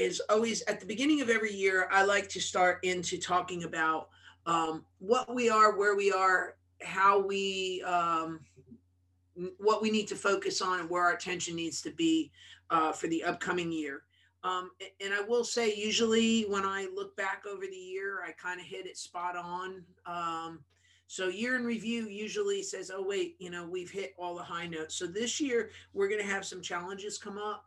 is always at the beginning of every year. I like to start into talking about um, what we are, where we are, how we, um, what we need to focus on, and where our attention needs to be uh, for the upcoming year. Um, and I will say, usually when I look back over the year, I kind of hit it spot on. Um, so year in review usually says, oh, wait, you know, we've hit all the high notes. So this year we're going to have some challenges come up.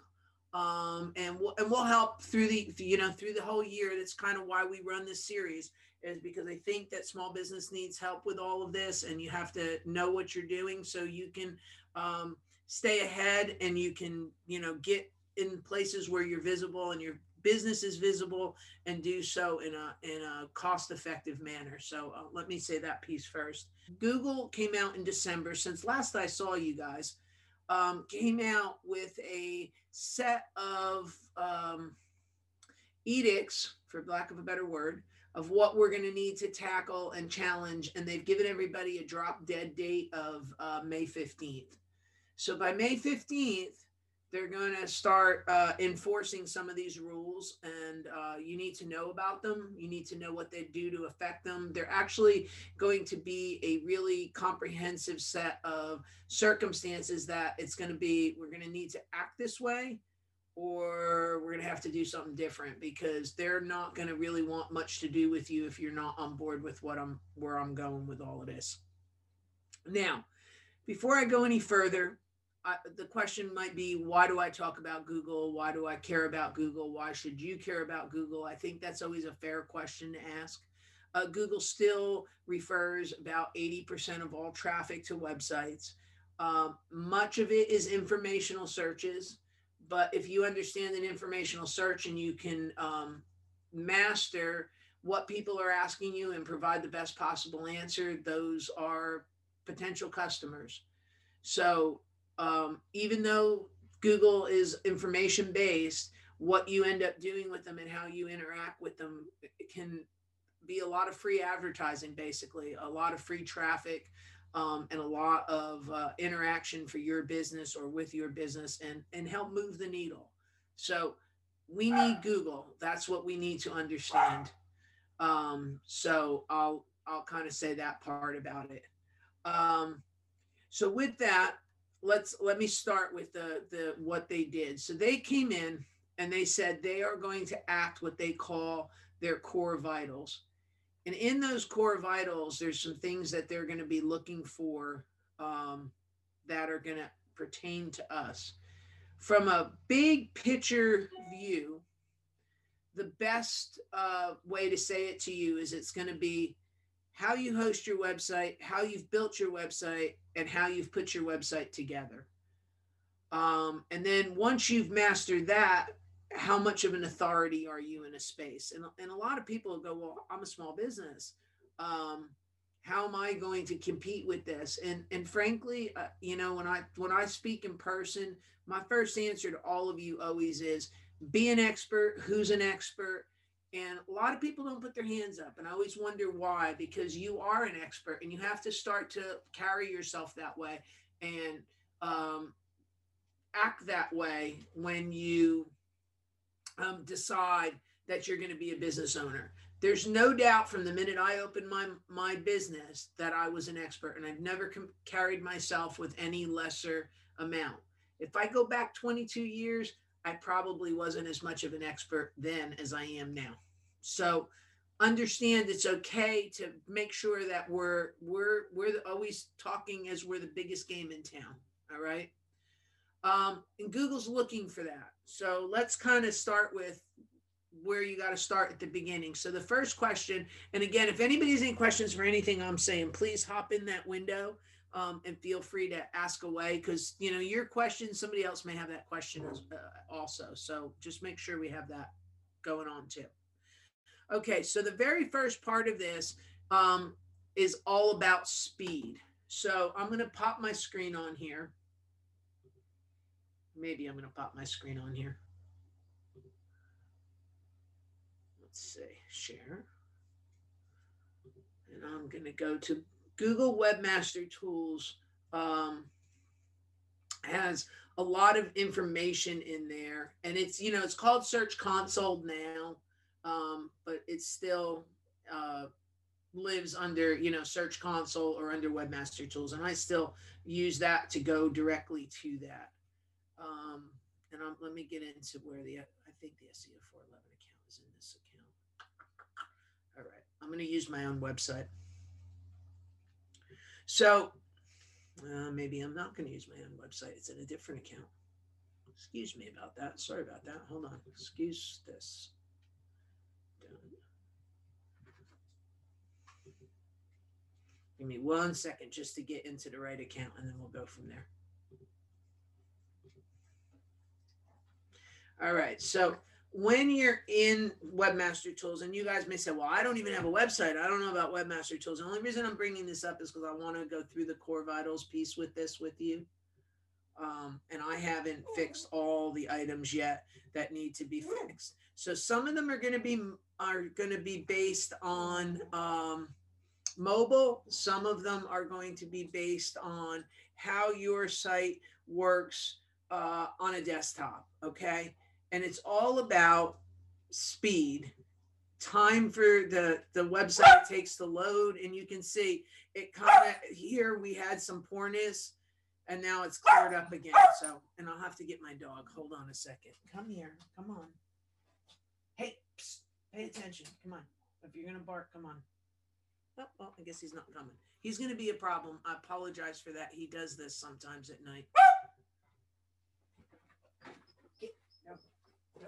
Um, and we'll, and we'll help through the, you know, through the whole year. That's kind of why we run this series is because I think that small business needs help with all of this and you have to know what you're doing so you can um, stay ahead and you can, you know, get in places where you're visible and your business is visible and do so in a in a cost effective manner. So uh, let me say that piece first. Google came out in december. Since last i saw you guys um, came out with a set of um, edicts for lack of a better word of what we're going to need to tackle and challenge and they've given everybody a drop dead date of uh, may 15th so by may 15th they're going to start uh, enforcing some of these rules and uh, you need to know about them. You need to know what they do to affect them. They're actually going to be a really comprehensive set of circumstances that it's going to be we're going to need to act this way or we're going to have to do something different because they're not going to really want much to do with you if you're not on board with what i'm where i'm going with all of this. Now before i go any further I, the question might be why do I talk about Google? Why do I care about Google? Why should you care about Google? I think that's always a fair question to ask. Uh, Google still refers about 80% of all traffic to websites. Um, much of it is informational searches, but if you understand an informational search and you can um, master what people are asking you and provide the best possible answer, those are potential customers. So um, even though Google is information based, what you end up doing with them and how you interact with them can be a lot of free advertising, basically, a lot of free traffic, um, and a lot of uh, interaction for your business or with your business and, and help move the needle. So we need Google. That's what we need to understand. Um, so I'll I'll kind of say that part about it. Um, so with that, let's let me start with the the what they did. So they came in and they said they are going to act what they call their core vitals. And in those core vitals, there's some things that they're going to be looking for um, that are going to pertain to us. From a big picture view, the best uh, way to say it to you is it's going to be how you host your website, how you've built your website, and how you've put your website together. Um, and then once you've mastered that, how much of an authority are you in a space? And, and a lot of people go, well, I'm a small business. Um, how am I going to compete with this? And and frankly, uh, you know, when I when I speak in person, my first answer to all of you always is be an expert. Who's an expert? And a lot of people don't put their hands up. And I always wonder why, because you are an expert and you have to start to carry yourself that way and um, act that way when you um, decide that you're going to be a business owner. There's no doubt from the minute I opened my, my business that I was an expert and I've never com- carried myself with any lesser amount. If I go back 22 years, I probably wasn't as much of an expert then as I am now. So understand it's okay to make sure that we're we're we're always talking as we're the biggest game in town. All right. Um, and Google's looking for that. So let's kind of start with where you got to start at the beginning. So the first question, and again, if anybody has any questions for anything I'm saying, please hop in that window um, and feel free to ask away because you know your question somebody else may have that question uh, also so just make sure we have that going on too okay so the very first part of this um, is all about speed. So i'm going to pop my screen on here. Maybe i'm going to pop my screen on here. Let's see share. And i'm going to go to Google Webmaster Tools um, has a lot of information in there. And it's you know it's called search console now um, but it still uh, lives under you know search console or under webmaster tools and i still use that to go directly to that. Um, and I'm, let me get into where the i think the seo 411 account is in this account. All right i'm going to use my own website. So uh, maybe i'm not going to use my own website it's in a different account. Excuse me about that sorry about that hold on excuse this Give me one second just to get into the right account and then we'll go from there. All right. So when you're in Webmaster Tools, and you guys may say, well, I don't even have a website. I don't know about Webmaster Tools. The only reason I'm bringing this up is because I want to go through the core vitals piece with this with you. Um, and I haven't fixed all the items yet that need to be fixed. So some of them are going to be are going to be based on um, mobile. Some of them are going to be based on how your site works uh, on a desktop. Okay. And it's all about speed, time for the, the website takes to load. And you can see it kind of here we had some poorness and now it's cleared up again. So, and I'll have to get my dog. Hold on a second. Come here. Come on. Hey, psst, pay attention. Come on. If you're going to bark, come on. Oh, well, I guess he's not coming. He's going to be a problem. I apologize for that. He does this sometimes at night. Go, go,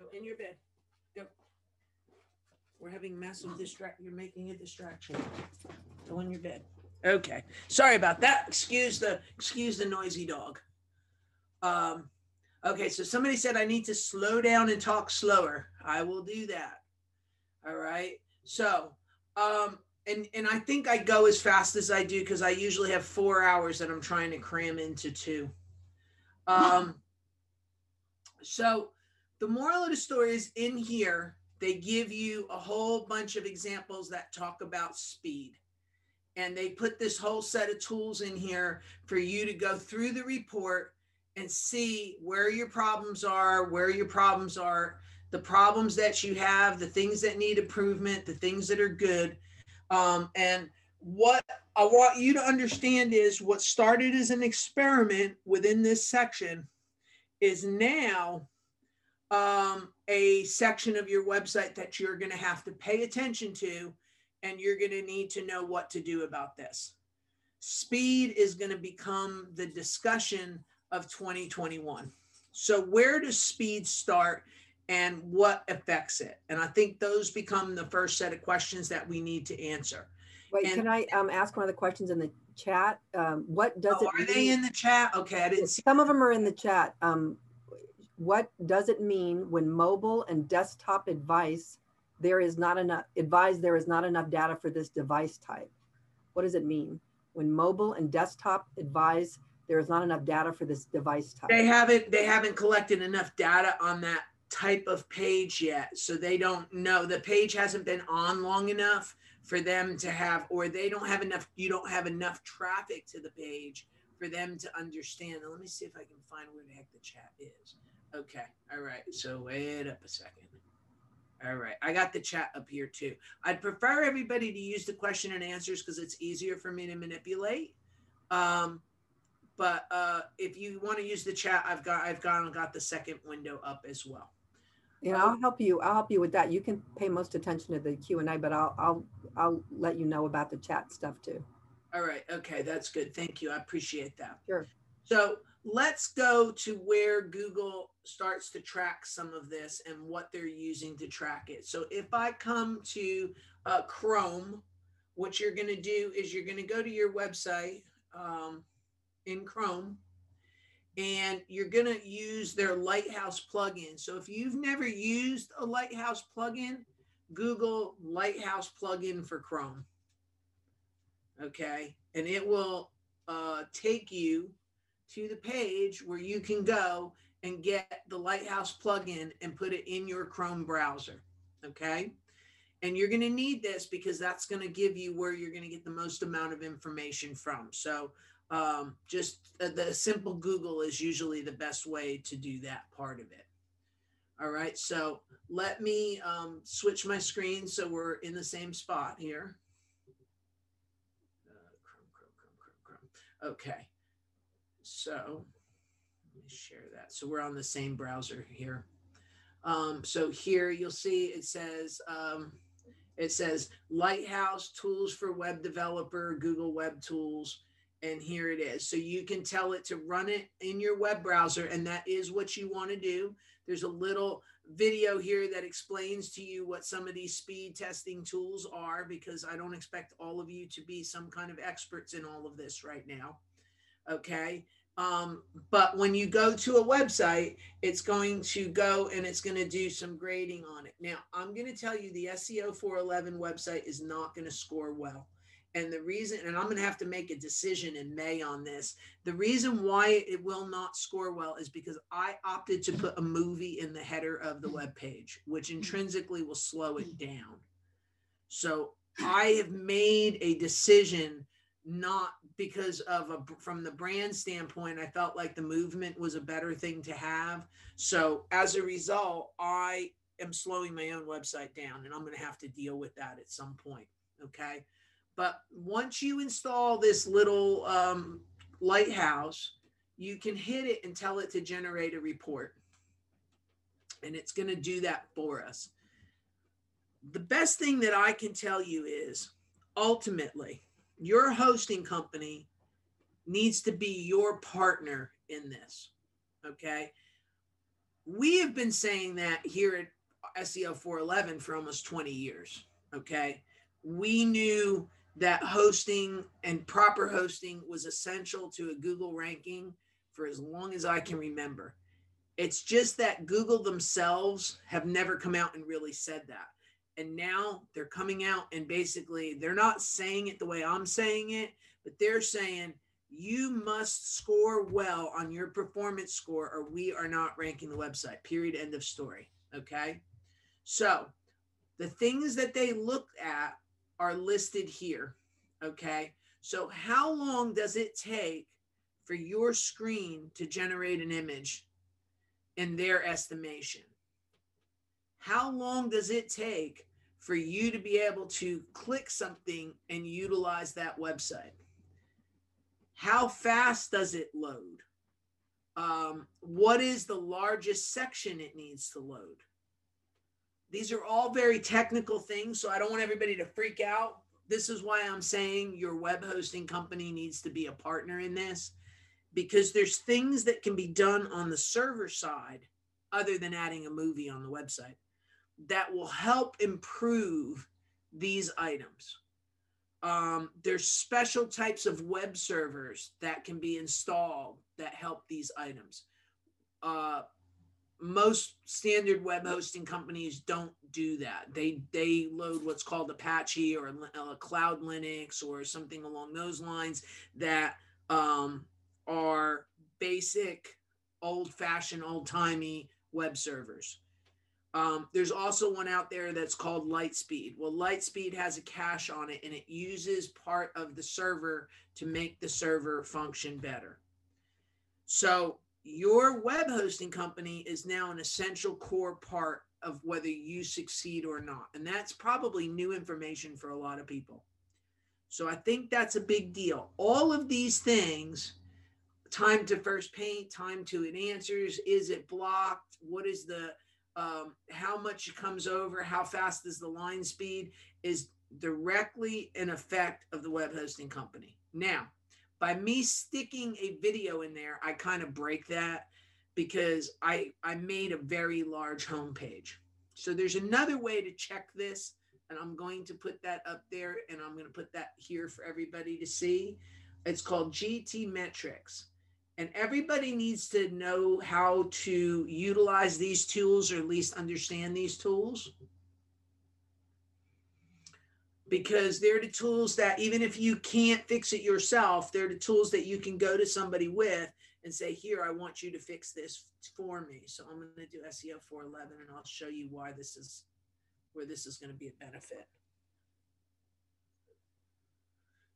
go in your bed. Go. We're having massive distract. You're making a distraction. Go in your bed. Okay. Sorry about that. Excuse the excuse the noisy dog. Um. Okay. So somebody said I need to slow down and talk slower. I will do that. All right. So um, and and I think I go as fast as I do because I usually have four hours that I'm trying to cram into two. Um, so the moral of the story is in here. They give you a whole bunch of examples that talk about speed. And they put this whole set of tools in here for you to go through the report and see where your problems are, where your problems are, the problems that you have, the things that need improvement, the things that are good, um, and what I want you to understand is what started as an experiment within this section is now um, a section of your website that you're going to have to pay attention to and you're going to need to know what to do about this. Speed is going to become the discussion of 2021. So, where does speed start and what affects it? And I think those become the first set of questions that we need to answer. Wait, and, can I um, ask one of the questions in the chat? Um, what does oh, it are mean? they in the chat? Okay, I didn't see. Some of them are in the chat. Um, what does it mean when mobile and desktop advice there is not enough advise there is not enough data for this device type? What does it mean when mobile and desktop advise there is not enough data for this device type? They haven't they haven't collected enough data on that type of page yet. So they don't know the page hasn't been on long enough for them to have, or they don't have enough, you don't have enough traffic to the page for them to understand. Now, let me see if I can find where the heck the chat is. Okay. All right. So wait up a second. All right. I got the chat up here too. I'd prefer everybody to use the question and answers because it's easier for me to manipulate. Um, but uh, if you want to use the chat, I've got I've gone and got the second window up as well. Yeah, I'll help you. I'll help you with that. You can pay most attention to the Q and A, but I'll I'll I'll let you know about the chat stuff too. All right. Okay, that's good. Thank you. I appreciate that. Sure. So let's go to where Google starts to track some of this and what they're using to track it. So if I come to uh, Chrome, what you're going to do is you're going to go to your website um, in Chrome and you're going to use their Lighthouse plugin. So if you've never used a Lighthouse plugin, Google Lighthouse plugin for Chrome. Okay. And it will uh, take you to the page where you can go and get the Lighthouse plugin and put it in your Chrome browser. Okay. And you're going to need this because that's going to give you where you're going to get the most amount of information from. So Um, just uh, the simple Google is usually the best way to do that part of it. All right, so let me um, switch my screen so we're in the same spot here. Uh, Chrome, Chrome, Chrome, okay, so let me share that. So we're on the same browser here. Um, so here you'll see it says, um, it says Lighthouse Tools for Web Developer, Google Web Tools, and here it is. So you can tell it to run it in your web browser, and that is what you want to do. There's a little video here that explains to you what some of these speed testing tools are, because I don't expect all of you to be some kind of experts in all of this right now. Okay. Um, but when you go to a website, it's going to go and it's going to do some grading on it. Now, I'm going to tell you the SEO 411 website is not going to score well. And the reason, and I'm going to have to make a decision in May on this. The reason why it will not score well is because I opted to put a movie in the header of the web page, which intrinsically will slow it down. So I have made a decision not because of a from the brand standpoint i felt like the movement was a better thing to have so as a result i am slowing my own website down and i'm going to have to deal with that at some point okay but once you install this little um, lighthouse you can hit it and tell it to generate a report and it's going to do that for us the best thing that i can tell you is ultimately your hosting company needs to be your partner in this. Okay. We have been saying that here at SEO 411 for almost 20 years. Okay. We knew that hosting and proper hosting was essential to a Google ranking for as long as I can remember. It's just that Google themselves have never come out and really said that and now they're coming out and basically they're not saying it the way I'm saying it, but they're saying you must score well on your performance score or we are not ranking the website. Period. End of story. Okay. So the things that they look at are listed here. Okay. So how long does it take for your screen to generate an image in their estimation? How long does it take for you to be able to click something and utilize that website? How fast does it load? Um, what is the largest section it needs to load? These are all very technical things, so I don't want everybody to freak out. This is why I'm saying your web hosting company needs to be a partner in this because there's things that can be done on the server side other than adding a movie on the website that will help improve these items. Um, there's special types of web servers that can be installed that help these items. Uh, most standard web hosting companies don't do that. They they load what's called Apache or uh, Cloud Linux or something along those lines that um, are basic, old fashioned, old timey web servers. Um, there's also one out there that's called LiteSpeed. Well, LiteSpeed has a cache on it and it uses part of the server to make the server function better. So your web hosting company is now an essential core part of whether you succeed or not. And that's probably new information for a lot of people. So I think that's a big deal. All of these things time to first paint, time to it answers, is it blocked? What is the um, how much comes over, how fast is the line speed, is directly an effect of the web hosting company. Now, by me sticking a video in there, I kind of break that because I I made a very large homepage. So there's another way to check this, and I'm going to put that up there, and I'm going to put that here for everybody to see. It's called GTmetrix. And everybody needs to know how to utilize these tools or at least understand these tools. Because they're the tools that, even if you can't fix it yourself, they're the tools that you can go to somebody with and say, Here, I want you to fix this for me. So I'm going to do SEO 411 and I'll show you why this is where this is going to be a benefit.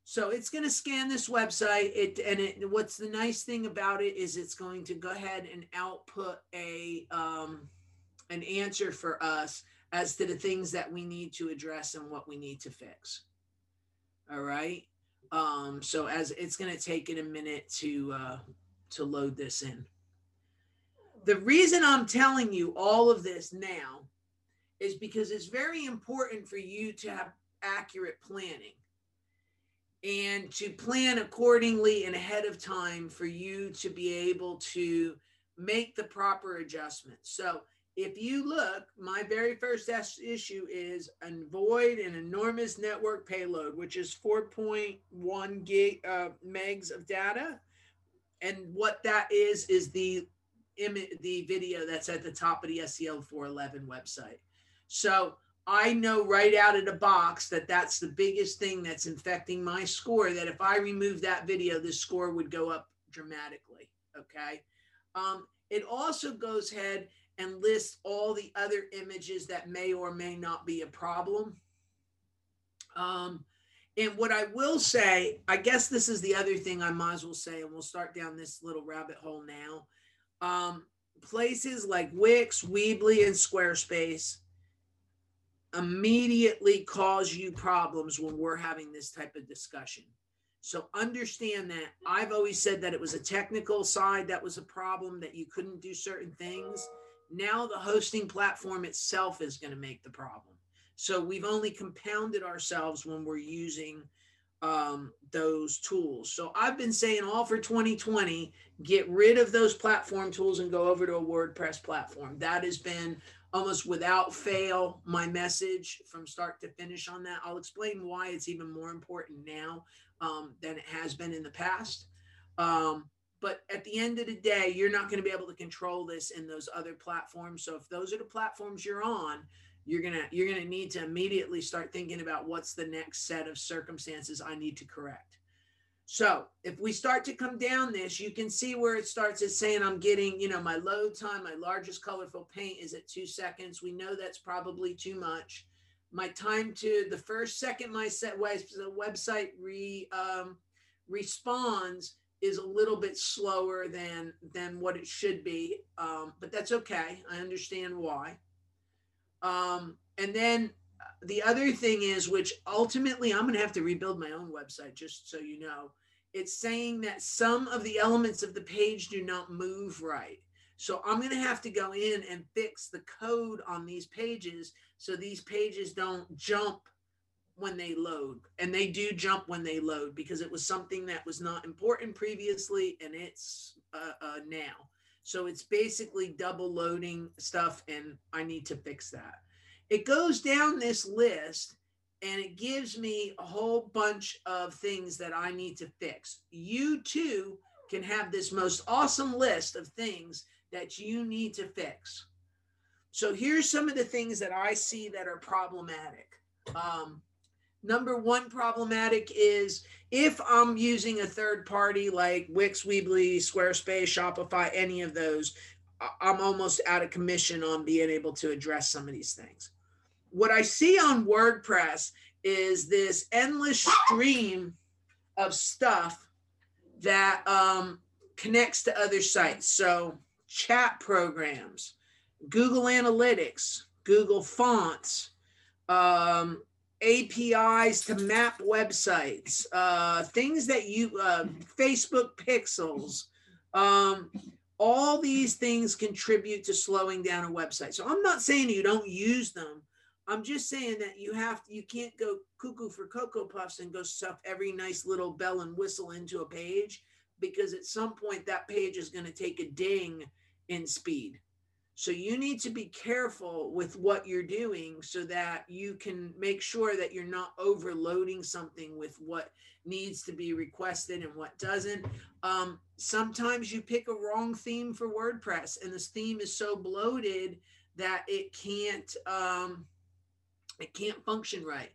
So it's going to scan this website. It and it. What's the nice thing about it is it's going to go ahead and output a um, an answer for us as to the things that we need to address and what we need to fix. All right. Um, so as it's going to take it a minute to uh, to load this in. The reason I'm telling you all of this now is because it's very important for you to have accurate planning and to plan accordingly and ahead of time for you to be able to make the proper adjustments. So if you look, my very first issue is avoid an enormous network payload, which is 4.1 gig uh, megs of data. And what that is, is the the video that's at the top of the SEO 411 website. So I know right out of the box that that's the biggest thing that's infecting my score. That if I remove that video, the score would go up dramatically. Okay. Um, it also goes ahead and list all the other images that may or may not be a problem. Um, and what I will say, I guess this is the other thing I might as well say, and we'll start down this little rabbit hole now. Um, places like Wix, Weebly, and Squarespace immediately cause you problems when we're having this type of discussion. So understand that I've always said that it was a technical side that was a problem, that you couldn't do certain things. Now the hosting platform itself is going to make the problem. So we've only compounded ourselves when we're using um, those tools. So I've been saying all for 2020, get rid of those platform tools and go over to a WordPress platform. That has been almost without fail my message from start to finish on that. I'll explain why it's even more important now um, than it has been in the past. Um, but at the end of the day, you're not going to be able to control this in those other platforms. So if those are the platforms you're on, you're gonna you're gonna need to immediately start thinking about what's the next set of circumstances I need to correct. So if we start to come down this, you can see where it starts as saying I'm getting, you know, my load time, my largest contentful paint is at two seconds. We know that's probably too much. My time to the first second my set website re um, responds is a little bit slower than than what it should be, um, but that's okay. I understand why. Um, and then the other thing is, which ultimately I'm going to have to rebuild my own website, just so you know it's saying that some of the elements of the page do not move right. So I'm going to have to go in and fix the code on these pages so these pages don't jump when they load. And they do jump when they load because it was something that was not important previously and it's uh, uh, now. So it's basically double loading stuff and I need to fix that. It goes down this list and it gives me a whole bunch of things that I need to fix. You too can have this most awesome list of things that you need to fix. So here's some of the things that I see that are problematic. Um, number one problematic is if I'm using a third party like Wix, Weebly, Squarespace, Shopify, any of those, I'm almost out of commission on being able to address some of these things what I see on WordPress is this endless stream of stuff that um, connects to other sites. So, chat programs, Google Analytics, Google Fonts, um, APIs to map websites, uh, things that you, uh, Facebook Pixels, um, all these things contribute to slowing down a website. So I'm not saying you don't use them, I'm just saying that you have to, you can't go cuckoo for Cocoa Puffs and go stuff every nice little bell and whistle into a page because at some point that page is going to take a ding in speed. So you need to be careful with what you're doing so that you can make sure that you're not overloading something with what needs to be requested and what doesn't. Um, sometimes you pick a wrong theme for WordPress and this theme is so bloated that it can't um, it can't function right.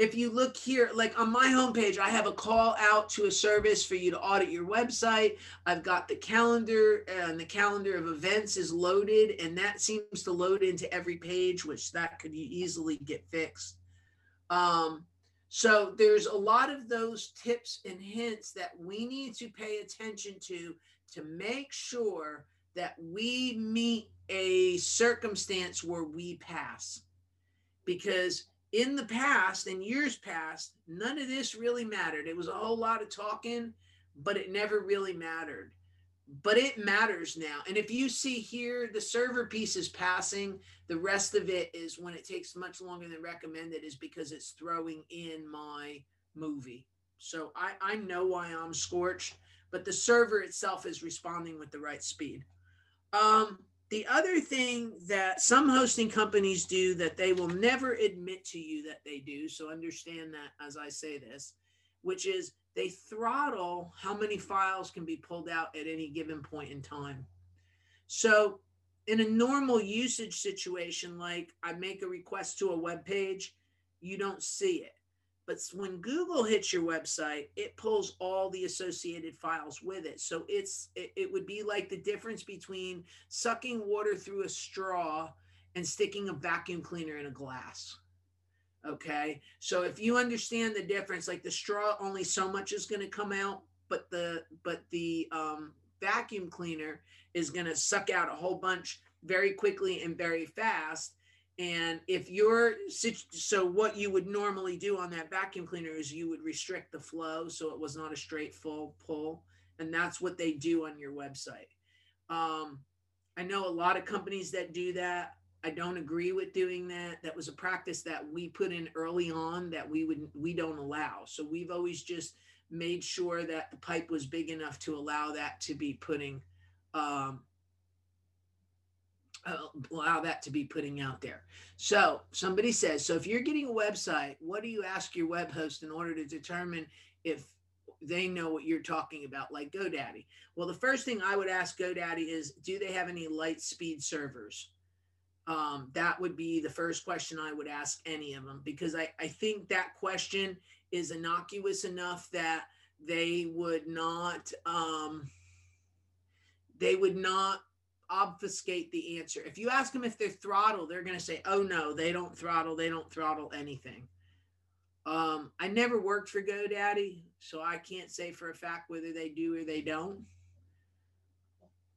If you look here, like on my homepage, I have a call out to a service for you to audit your website. I've got the calendar and the calendar of events is loaded, and that seems to load into every page, which that could easily get fixed. Um, So there's a lot of those tips and hints that we need to pay attention to to make sure that we meet a circumstance where we pass. Because in the past, in years past, none of this really mattered. It was a whole lot of talking, but it never really mattered. But it matters now. And if you see here, the server piece is passing. The rest of it is when it takes much longer than recommended, is because it's throwing in my movie. So I, I know why I'm scorched, but the server itself is responding with the right speed. Um, the other thing that some hosting companies do that they will never admit to you that they do, so understand that as I say this, which is they throttle how many files can be pulled out at any given point in time. So, in a normal usage situation, like I make a request to a web page, you don't see it. But when Google hits your website, it pulls all the associated files with it. So it's it, it would be like the difference between sucking water through a straw and sticking a vacuum cleaner in a glass. Okay. So if you understand the difference, like the straw, only so much is going to come out, but the but the um, vacuum cleaner is going to suck out a whole bunch very quickly and very fast. And if you're so, what you would normally do on that vacuum cleaner is you would restrict the flow so it was not a straight full pull. And that's what they do on your website. Um, I know a lot of companies that do that. I don't agree with doing that. That was a practice that we put in early on that we would we don't allow. So we've always just made sure that the pipe was big enough to allow that to be putting um, allow that to be putting out there. So somebody says, so if you're getting a website, what do you ask your web host in order to determine if they know what you're talking about, like GoDaddy? Well, the first thing I would ask GoDaddy is, do they have any LiteSpeed servers? Um, that would be the first question I would ask any of them because I, I think that question is innocuous enough that they would not um, they would not obfuscate the answer. If you ask them if they're throttle, they're going to say, "Oh no, they don't throttle. They don't throttle anything." Um, I never worked for GoDaddy, so I can't say for a fact whether they do or they don't.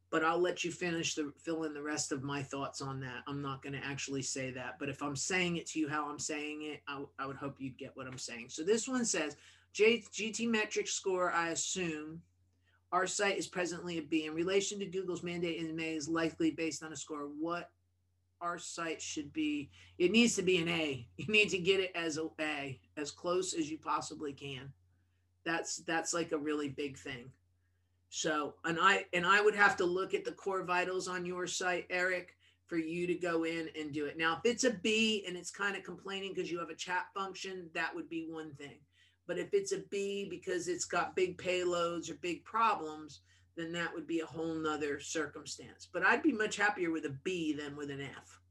But I'll let you finish the fill in the rest of my thoughts on that. I'm not going to actually say that, but if I'm saying it to you how I'm saying it, I, I would hope you'd get what I'm saying. So this one says J, GTmetrix score. I assume our site is presently a B. In relation to Google's mandate in May is likely based on a score. What our site should be, it needs to be an A. You need to get it as a A, as close as you possibly can. That's that's like a really big thing. So, and I and I would have to look at the core vitals on your site, Eric, for you to go in and do it. Now, if it's a B and it's kind of complaining because you have a chat function, that would be one thing. But if it's a B because it's got big payloads or big problems, then that would be a whole nother circumstance. But I'd be much happier with a B than with an F.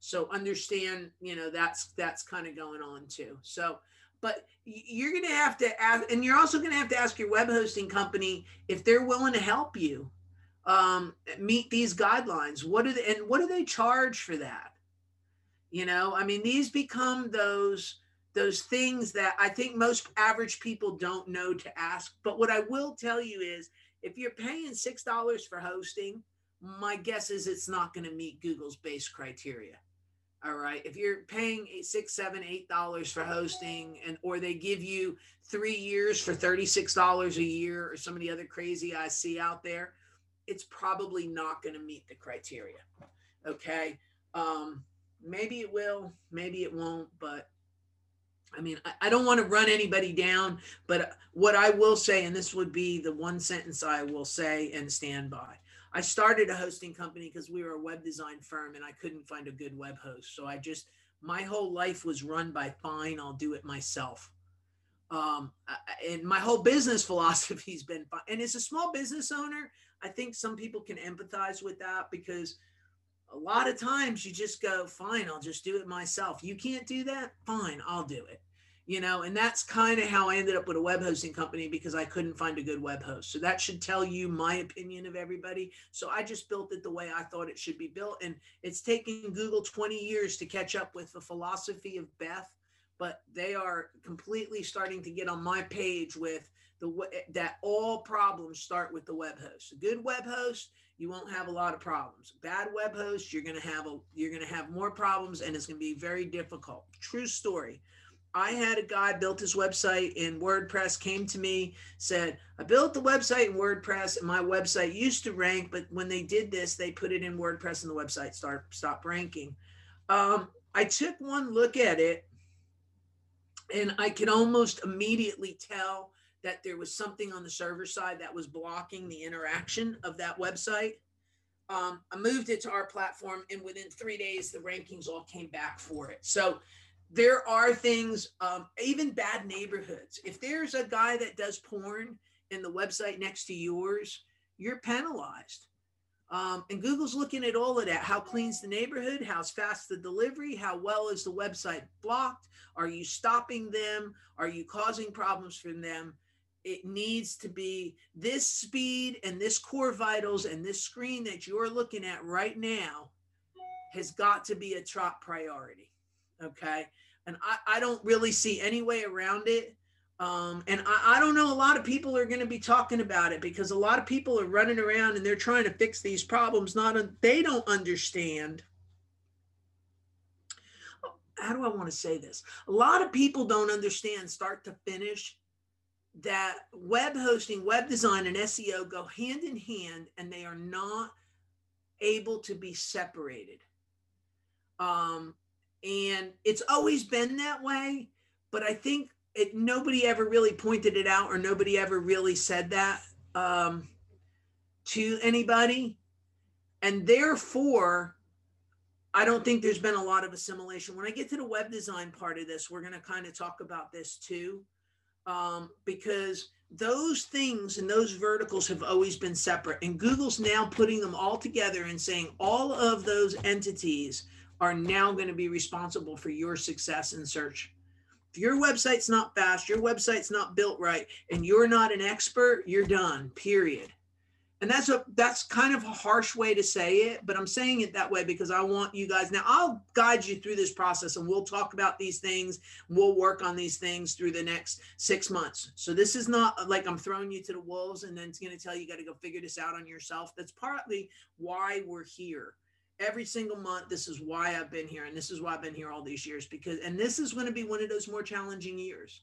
So understand, you know, that's that's kind of going on too. So, but you're going to have to ask, and you're also going to have to ask your web hosting company if they're willing to help you um, meet these guidelines. What do they, and what do they charge for that? You know, I mean, these become those those things that I think most average people don't know to ask. But what I will tell you is if you're paying $6 for hosting, my guess is it's not going to meet Google's base criteria. All right. If you're paying eight, six, seven, eight dollars for hosting, and or they give you three years for $36 a year or some of the other crazy I see out there, it's probably not going to meet the criteria. Okay. Um, maybe it will, maybe it won't, but I mean, I, I don't want to run anybody down, but what I will say, and this would be the one sentence I will say and stand by. I started a hosting company because we were a web design firm and I couldn't find a good web host. So I just, my whole life was run by fine, I'll do it myself. Um, and my whole business philosophy has been fine. And as a small business owner, I think some people can empathize with that because a lot of times you just go, fine, I'll just do it myself. You can't do that? Fine, I'll do it. You know, and that's kind of how I ended up with a web hosting company because I couldn't find a good web host. So that should tell you my opinion of everybody. So I just built it the way I thought it should be built. And it's taken Google 20 years to catch up with the philosophy of Beth, but they are completely starting to get on my page with the way that all problems start with the web host. A good web host, you won't have a lot of problems. Bad web host, you're going to have a you're going to have more problems and it's going to be very difficult. True story. I had a guy built his website in WordPress, came to me, said, I built the website in WordPress and my website used to rank, but when they did this, they put it in WordPress and the website start stopped ranking. Um, I took one look at it and I could almost immediately tell that there was something on the server side that was blocking the interaction of that website. Um, I moved it to our platform, and within three days, the rankings all came back for it. So there are things, um, even bad neighborhoods. If there's a guy that does porn in the website next to yours, you're penalized. Um, and Google's looking at all of that. How clean's the neighborhood? How's fast the delivery? How well is the website blocked? Are you stopping them? Are you causing problems for them? It needs to be this speed and this core vitals and this screen that you're looking at right now has got to be a top priority. Okay. And I, I don't really see any way around it. Um, and I, I, don't know, a lot of people are going to be talking about it because a lot of people are running around and they're trying to fix these problems. Not a, they don't understand. How do I want to say this? A lot of people don't understand start to finish that web hosting, web design, and SEO go hand in hand and they are not able to be separated. Um, and it's always been that way, but I think it, nobody ever really pointed it out or nobody ever really said that um, to anybody. And therefore, I don't think there's been a lot of assimilation. When I get to the web design part of this, we're going to kind of talk about this too, um, because those things and those verticals have always been separate. And Google's now putting them all together and saying all of those entities are now going to be responsible for your success in search if your website's not fast, your website's not built right, and you're not an expert, you're done, period. And that's a that's kind of a harsh way to say it, but I'm saying it that way because I want you guys now I'll guide you through this process and we'll talk about these things. We'll work on these things through the next six months. So this is not like I'm throwing you to the wolves and then it's going to tell you, you got to go figure this out on yourself. That's partly why we're here every single month this is why i've been here and this is why i've been here all these years because and this is going to be one of those more challenging years.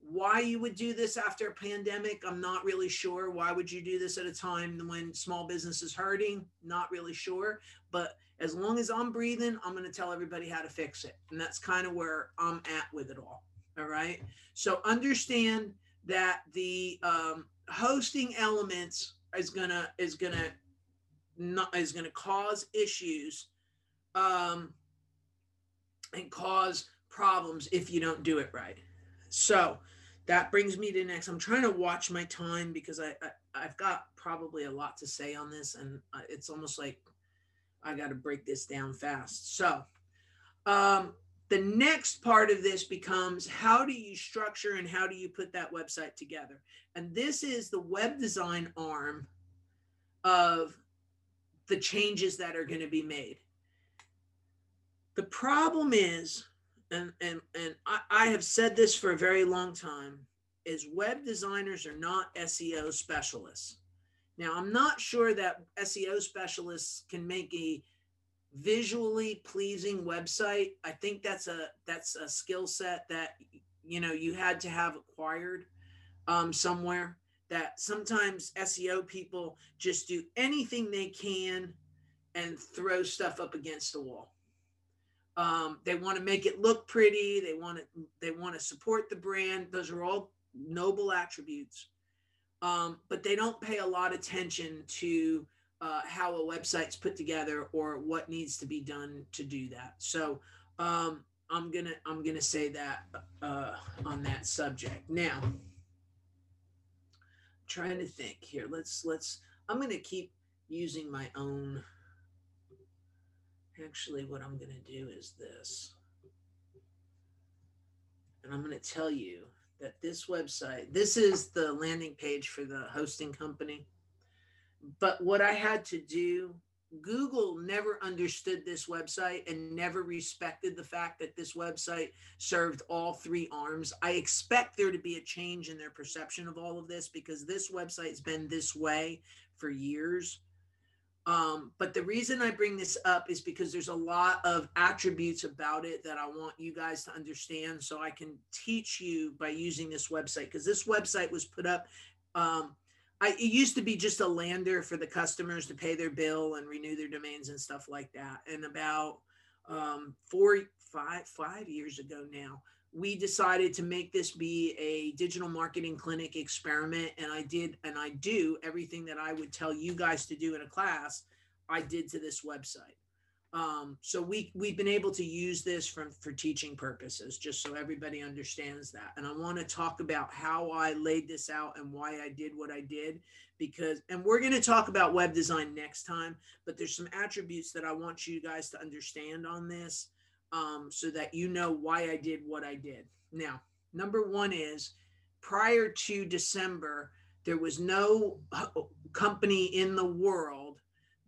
Why you would do this after a pandemic i'm not really sure. Why would you do this at a time when small business is hurting? Not really sure. But as long as i'm breathing i'm going to tell everybody how to fix it and that's kind of where i'm at with it all all right? So understand that the um, hosting elements is gonna is gonna not is going to cause issues um, and cause problems if you don't do it right. So that brings me to next. I'm trying to watch my time because I, I have got probably a lot to say on this, and it's almost like I got to break this down fast. So um, the next part of this becomes how do you structure and how do you put that website together? And this is the web design arm of the changes that are going to be made. The problem is, and, and, and I, I have said this for a very long time, is web designers are not SEO specialists. Now, I'm not sure that SEO specialists can make a visually pleasing website. I think that's a that's a skill set that you know you had to have acquired um, somewhere that sometimes SEO people just do anything they can and throw stuff up against the wall. Um, they want to make it look pretty. They want to they want to support the brand. Those are all noble attributes, um, but they don't pay a lot of attention to uh, how a website's put together or what needs to be done to do that. So um, I'm gonna I'm gonna say that uh, on that subject now trying to think here. Let's let's I'm going to keep using my own Actually, what I'm going to do is this. And I'm going to tell you that this website, this is the landing page for the hosting company. But what I had to do Google never understood this website and never respected the fact that this website served all three arms. I expect there to be a change in their perception of all of this because this website's been this way for years. Um, but the reason I bring this up is because there's a lot of attributes about it that I want you guys to understand so I can teach you by using this website because this website was put up. Um, I, it used to be just a lander for the customers to pay their bill and renew their domains and stuff like that. And about um, four, five, five years ago now, we decided to make this be a digital marketing clinic experiment. And I did, and I do everything that I would tell you guys to do in a class, I did to this website. Um, so we we've been able to use this from for teaching purposes, just so everybody understands that. And I want to talk about how I laid this out and why I did what I did, because and we're going to talk about web design next time, but there's some attributes that I want you guys to understand on this, um, so that you know why I did what I did. Now, number one is prior to December, there was no company in the world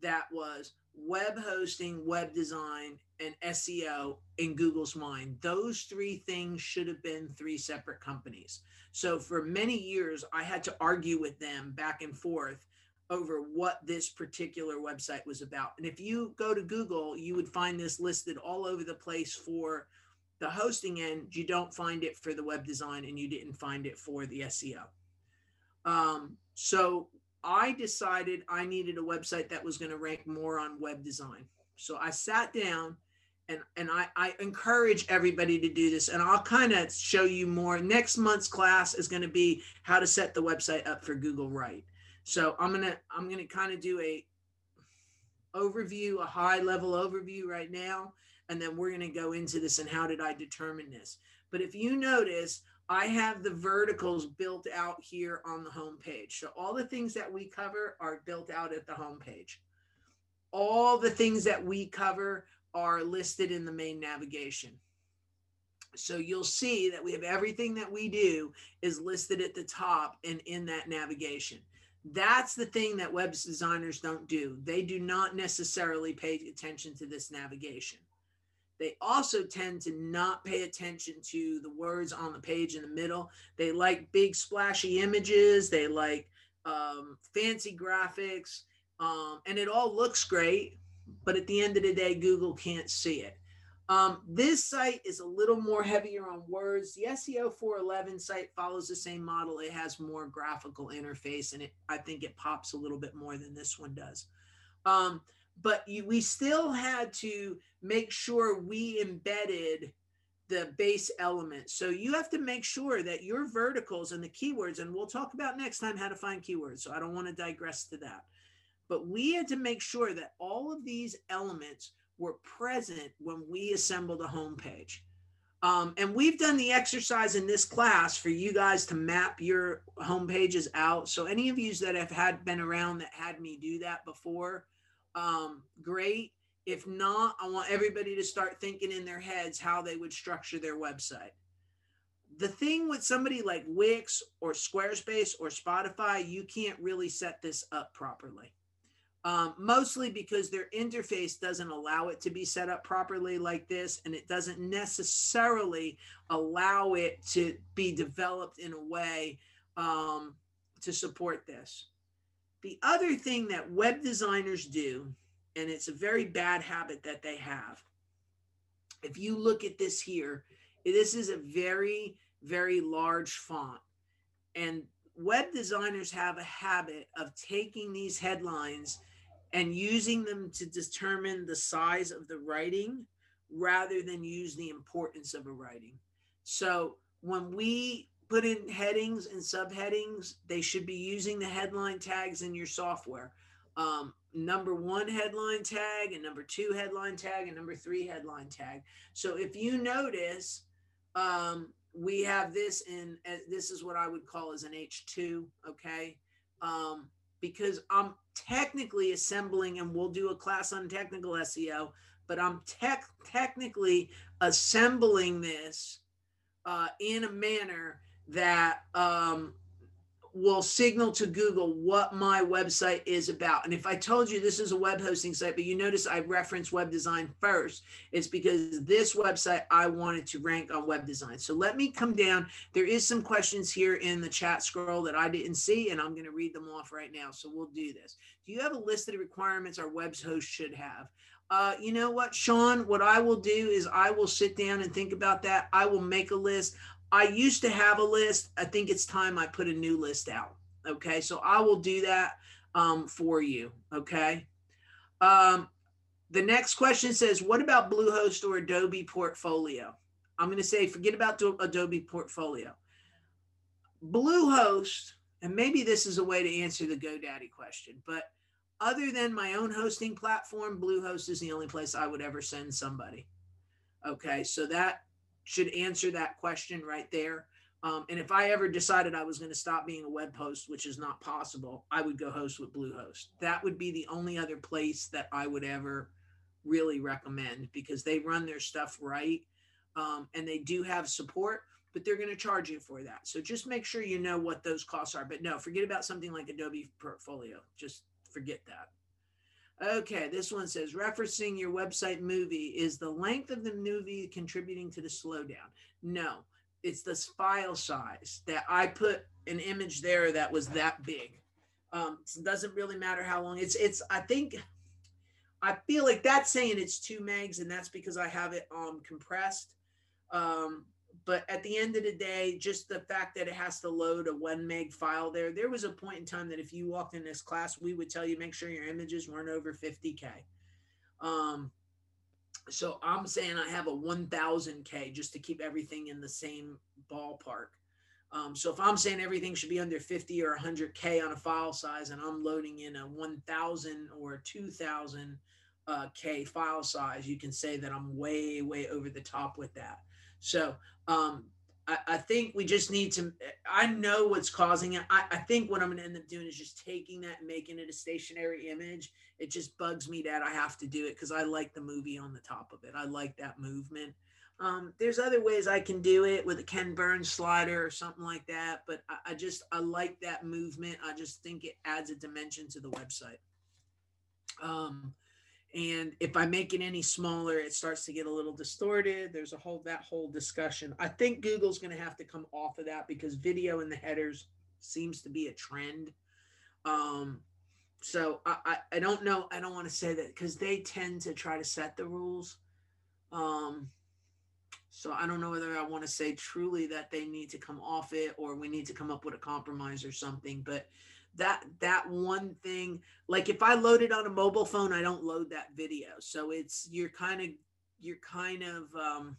that was web hosting, web design, and SEO in Google's mind. Those three things should have been three separate companies. So for many years, I had to argue with them back and forth over what this particular website was about. And if you go to Google, you would find this listed all over the place for the hosting end. You don't find it for the web design, and you didn't find it for the SEO. Um, so I decided I needed a website that was going to rank more on web design. So I sat down and, and I, I encourage everybody to do this. And I'll kind of show you more. Next month's class is going to be how to set the website up for Google Right. So I'm gonna I'm gonna kind of do a overview, a high level overview right now, and then we're gonna go into this and how did I determine this. But if you notice, I have the verticals built out here on the home page. So all the things that we cover are built out at the home page. All the things that we cover are listed in the main navigation. So you'll see that we have everything that we do is listed at the top and in that navigation. That's the thing that web designers don't do. They do not necessarily pay attention to this navigation. They also tend to not pay attention to the words on the page in the middle. They like big splashy images. They like um, fancy graphics. Um, and it all looks great, but at the end of the day, Google can't see it. Um, this site is a little more heavier on words. The SEO 411 site follows the same model. It has more graphical interface, and it I think it pops a little bit more than this one does. Um, but you, we still had to make sure we embedded the base element. So you have to make sure that your verticals and the keywords, and we'll talk about next time how to find keywords. So I don't want to digress to that. But we had to make sure that all of these elements were present when we assembled a homepage. Um, and we've done the exercise in this class for you guys to map your home pages out. So any of you that have had been around that had me do that before, um, great. If not, I want everybody to start thinking in their heads how they would structure their website. The thing with somebody like Wix or Squarespace or Shopify, you can't really set this up properly. Um, mostly because their interface doesn't allow it to be set up properly like this, and it doesn't necessarily allow it to be developed in a way um, to support this. The other thing that web designers do, and it's a very bad habit that they have, if you look at this here, this is a very, very large font. And web designers have a habit of taking these headlines and using them to determine the size of the writing rather than use the importance of a writing. So when we put in headings and subheadings, they should be using the headline tags in your software. Um, number one headline tag and number two headline tag and number three headline tag. So if you notice, um, we have this in, uh, this is what I would call as an H2, okay? Um, because I'm technically assembling, and we'll do a class on technical SEO, but I'm tech technically assembling this uh, in a manner that um, will signal to Google what my website is about. And if I told you this is a web hosting site, but you notice I reference web design first, it's because this website I wanted to rank on web design. So let me come down. There is some questions here in the chat scroll that I didn't see, and I'm going to read them off right now. So we'll do this. Do you have a list of the requirements our web host should have? Uh, you know what, Sean? What I will do is I will sit down and think about that. I will make a list. I used to have a list. I think it's time I put a new list out. Okay. So I will do that um, for you. Okay. Um, the next question says, what about Bluehost or Adobe Portfolio? I'm going to say, forget about Adobe Portfolio. Bluehost, and maybe this is a way to answer the GoDaddy question, but other than my own hosting platform, Bluehost is the only place I would ever send somebody. Okay, so that should answer that question right there. Um, and if I ever decided I was going to stop being a web host, which is not possible, I would go host with Bluehost. That would be the only other place that I would ever really recommend because they run their stuff right um, and they do have support, but they're going to charge you for that. So just make sure you know what those costs are. But no, forget about something like Adobe Portfolio. Just forget that. Okay, this one says referencing your website movie is the length of the movie contributing to the slowdown. No, it's this file size that I put an image there that was that big. Um, it doesn't really matter how long it's. It's. I think. I feel like that's saying it's two megs, and that's because I have it um compressed. Um, but at the end of the day, just the fact that it has to load a one meg file there, there was a point in time that if you walked in this class, we would tell you make sure your images weren't over 50K. Um, so I'm saying I have a 1000K just to keep everything in the same ballpark. Um, so if I'm saying everything should be under 50 or 100K on a file size and I'm loading in a 1000 or 2000 uh, K file size, you can say that I'm way, way over the top with that. So um, I, I, think we just need to. I know what's causing it. I, I think what I'm going to end up doing is just taking that and making it a stationary image. It just bugs me that I have to do it because I like the movie on the top of it. I like that movement. Um, there's other ways I can do it with a Ken Burns slider or something like that, but I, I just I like that movement. I just think it adds a dimension to the website. Um, and if i make it any smaller it starts to get a little distorted. There's a whole that whole discussion. I think google's going to have to come off of that because video in the headers seems to be a trend. Um so i i, I don't know i don't want to say that because they tend to try to set the rules. Um so i don't know whether i want to say truly that they need to come off it or we need to come up with a compromise or something but that that one thing like if i load it on a mobile phone i don't load that video. So it's you're kind of you're kind of um,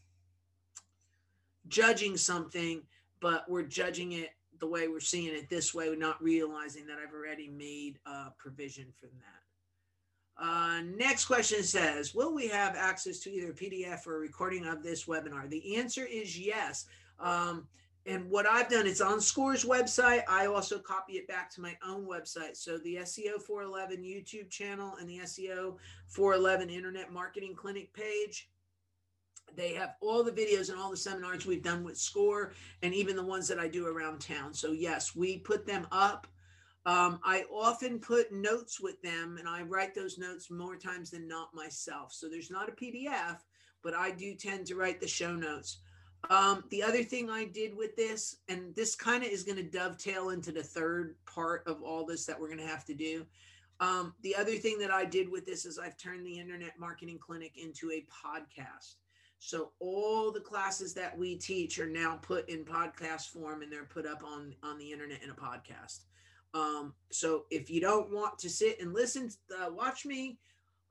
judging something but we're judging it the way we're seeing it this way not realizing that i've already made a provision for that. Uh, next question says will we have access to either pdf or a recording of this webinar? The answer is yes. Um, and what I've done, is on Score's website. I also copy it back to my own website. So the SEO 411 YouTube channel and the SEO 411 Internet Marketing Clinic page. They have all the videos and all the seminars we've done with Score and even the ones that I do around town. So, yes, we put them up. Um, I often put notes with them and I write those notes more times than not myself. So, there's not a PDF, but I do tend to write the show notes. Um, the other thing I did with this, and this kind of is going to dovetail into the third part of all this that we're going to have to do. Um, the other thing that I did with this is I've turned the Internet Marketing Clinic into a podcast. So all the classes that we teach are now put in podcast form and they're put up on on the internet in a podcast. Um, so if you don't want to sit and listen, to, uh, watch me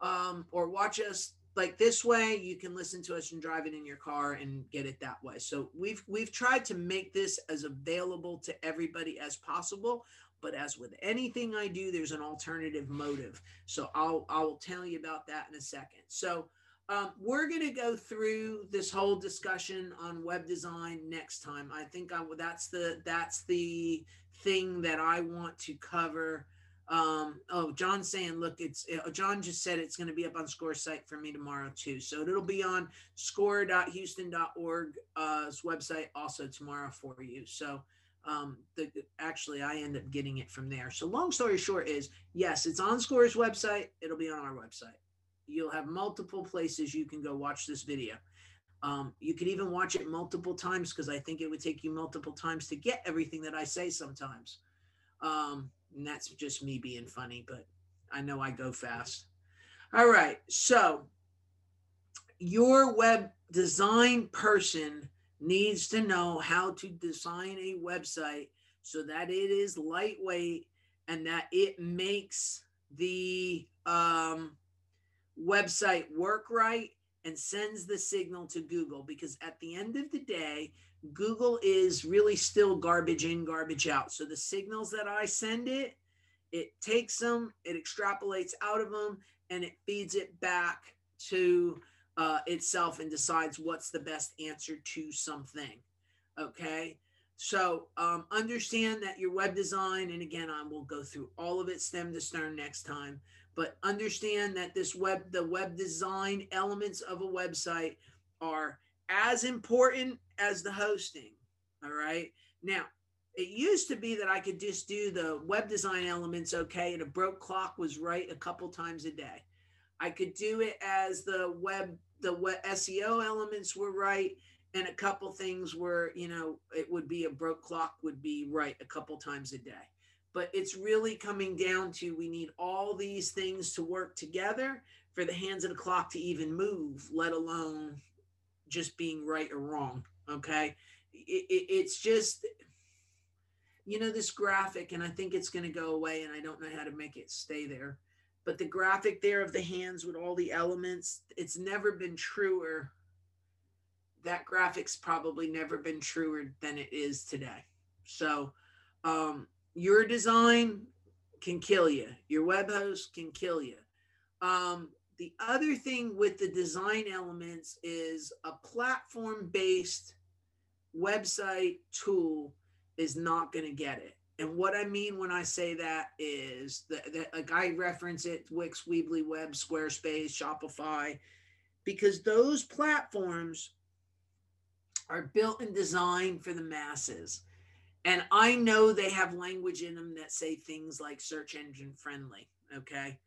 um, or watch us like this way you can listen to us and drive it in your car and get it that way. So we've we've tried to make this as available to everybody as possible but as with anything i do there's an alternative motive. So i'll i'll tell you about that in a second. So um, we're going to go through this whole discussion on web design next time. I think I, that's the that's the thing that i want to cover um, oh, John's saying, look, it's uh, John just said it's going to be up on Score site for me tomorrow too. So it'll be on scor.houston.org's uh, website also tomorrow for you. So Um, the, actually, I end up getting it from there. So, long story short, is yes, it's on Score's website. It'll be on our website. You'll have multiple places you can go watch this video. Um, you could even watch it multiple times because I think it would take you multiple times to get everything that I say sometimes. Um, and that's just me being funny, but I know I go fast. All right. So, your web design person needs to know how to design a website so that it is lightweight and that it makes the um, website work right and sends the signal to Google because at the end of the day, Google is really still garbage in, garbage out. So the signals that I send it, it takes them, it extrapolates out of them, and it feeds it back to uh, itself and decides what's the best answer to something. Okay. So um, understand that your web design, and again, I will go through all of it stem to stern next time, but understand that this web, the web design elements of a website are as important as the hosting. All right. Now, it used to be that I could just do the web design elements okay, and a broke clock was right a couple times a day. I could do it as the web the web SEO elements were right and a couple things were, you know, it would be a broke clock would be right a couple times a day. But it's really coming down to we need all these things to work together for the hands of the clock to even move, let alone just being right or wrong. Okay. It, it, it's just, you know, this graphic, and I think it's going to go away, and I don't know how to make it stay there but the graphic there of the hands with all the elements, it's never been truer. That graphic's probably never been truer than it is today. So, um, your design can kill you, your web host can kill you. Um, the other thing with the design elements is a platform based website tool is not going to get it. And what I mean when I say that is that, that like I reference it Wix, Weebly Web, Squarespace, Shopify, because those platforms are built and designed for the masses. And I know they have language in them that say things like search engine friendly. Okay.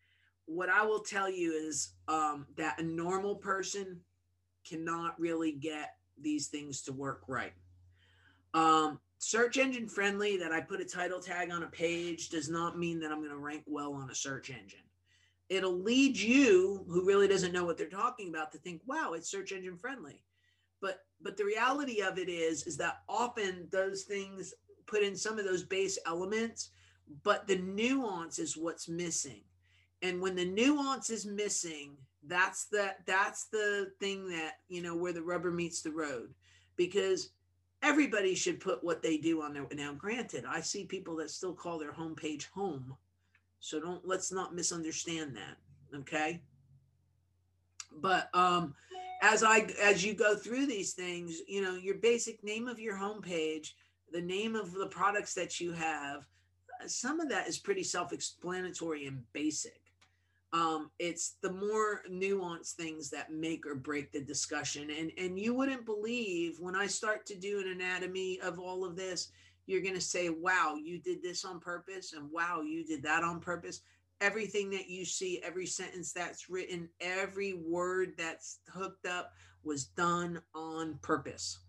What I will tell you is um, that a normal person cannot really get these things to work right. Um, search engine friendly that I put a title tag on a page does not mean that I'm going to rank well on a search engine. It'll lead you who really doesn't know what they're talking about to think, wow, it's search engine friendly. But but the reality of it is is that often those things put in some of those base elements, but the nuance is what's missing. And when the nuance is missing, that's the that's the thing that, you know, where the rubber meets the road. Because everybody should put what they do on there. Now, granted, I see people that still call their homepage home. So don't let's not misunderstand that. Okay. But um as I as you go through these things, you know, your basic name of your homepage, the name of the products that you have, some of that is pretty self-explanatory and basic um, it's the more nuanced things that make or break the discussion. And and you wouldn't believe when i start to do an anatomy of all of this you're going to say wow you did this on purpose and wow you did that on purpose. Everything that you see every sentence that's written every word that's hooked up was done on purpose